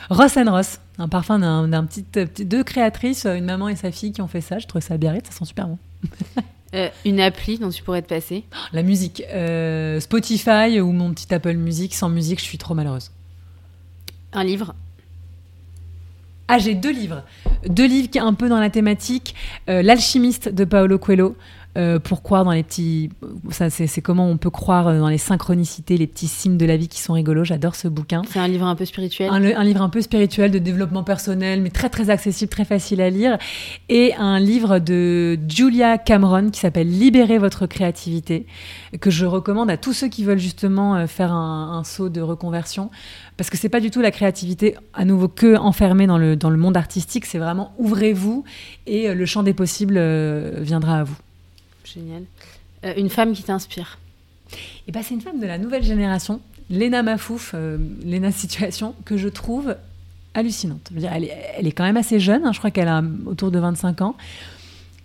Ross and Ross, un parfum d'un, petit- deux créatrices, une maman et sa fille qui ont fait ça. Je trouve ça bien, ça sent super bon. Euh, une appli dont tu pourrais te passer. La musique, euh, Spotify ou mon petit Apple Music. Sans musique, je suis trop malheureuse. Un livre. Ah, j'ai deux livres. Deux livres qui un peu dans la thématique. Euh, L'alchimiste de Paolo Coelho. Euh, pour croire dans les petits. Ça, c'est, comment on peut croire dans les synchronicités, les petits signes de la vie qui sont rigolos. J'adore ce bouquin. C'est un livre un peu spirituel. Un, livre un peu spirituel de développement personnel, mais très très accessible, très facile à lire. Et un livre de Julia Cameron qui s'appelle Libérez votre créativité, que je recommande à tous ceux qui veulent justement euh, faire un, un saut de reconversion. Parce que c'est pas du tout la créativité, à nouveau, que enfermée dans le, dans le monde artistique. C'est vraiment ouvrez-vous et euh, le champ des possibles euh, viendra à vous. Génial. Euh, une femme qui t'inspire. Et ben, c'est une femme de la nouvelle génération, Léna Mafouf, euh, Léna Situation, que je trouve hallucinante. Elle, est, quand même assez jeune, hein, je crois qu'elle a autour de 25 ans.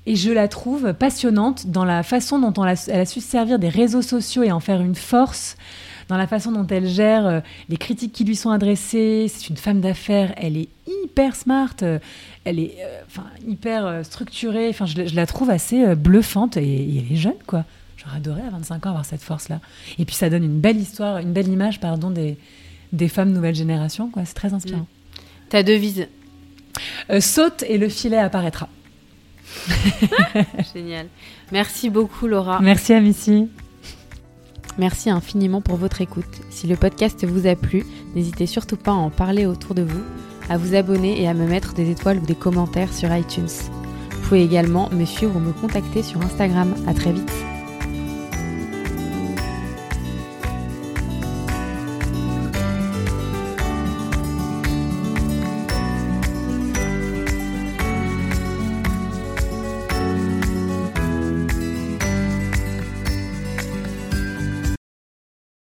Et je la trouve passionnante dans la façon dont elle a su se servir des réseaux sociaux et en faire une force, dans la façon dont elle gère euh, les critiques qui lui sont adressées. C'est une femme d'affaires, elle est hyper smart, euh, elle est euh, hyper euh, structurée. Enfin, je, la- je la trouve assez euh, bluffante et, et elle est jeune, quoi. J'aurais adoré à 25 ans avoir cette force-là. Et puis ça donne une belle histoire, une belle image, pardon, des, des femmes nouvelle génération, quoi. C'est très inspirant. Ta devise. Saute et le filet apparaîtra. Génial. Merci beaucoup Laura. Merci Missy. Merci infiniment pour votre écoute. Si le podcast vous a plu, n'hésitez surtout pas à en parler autour de vous, à vous abonner et à me mettre des étoiles ou des commentaires sur iTunes. Vous pouvez également me suivre ou me contacter sur Instagram. À très vite.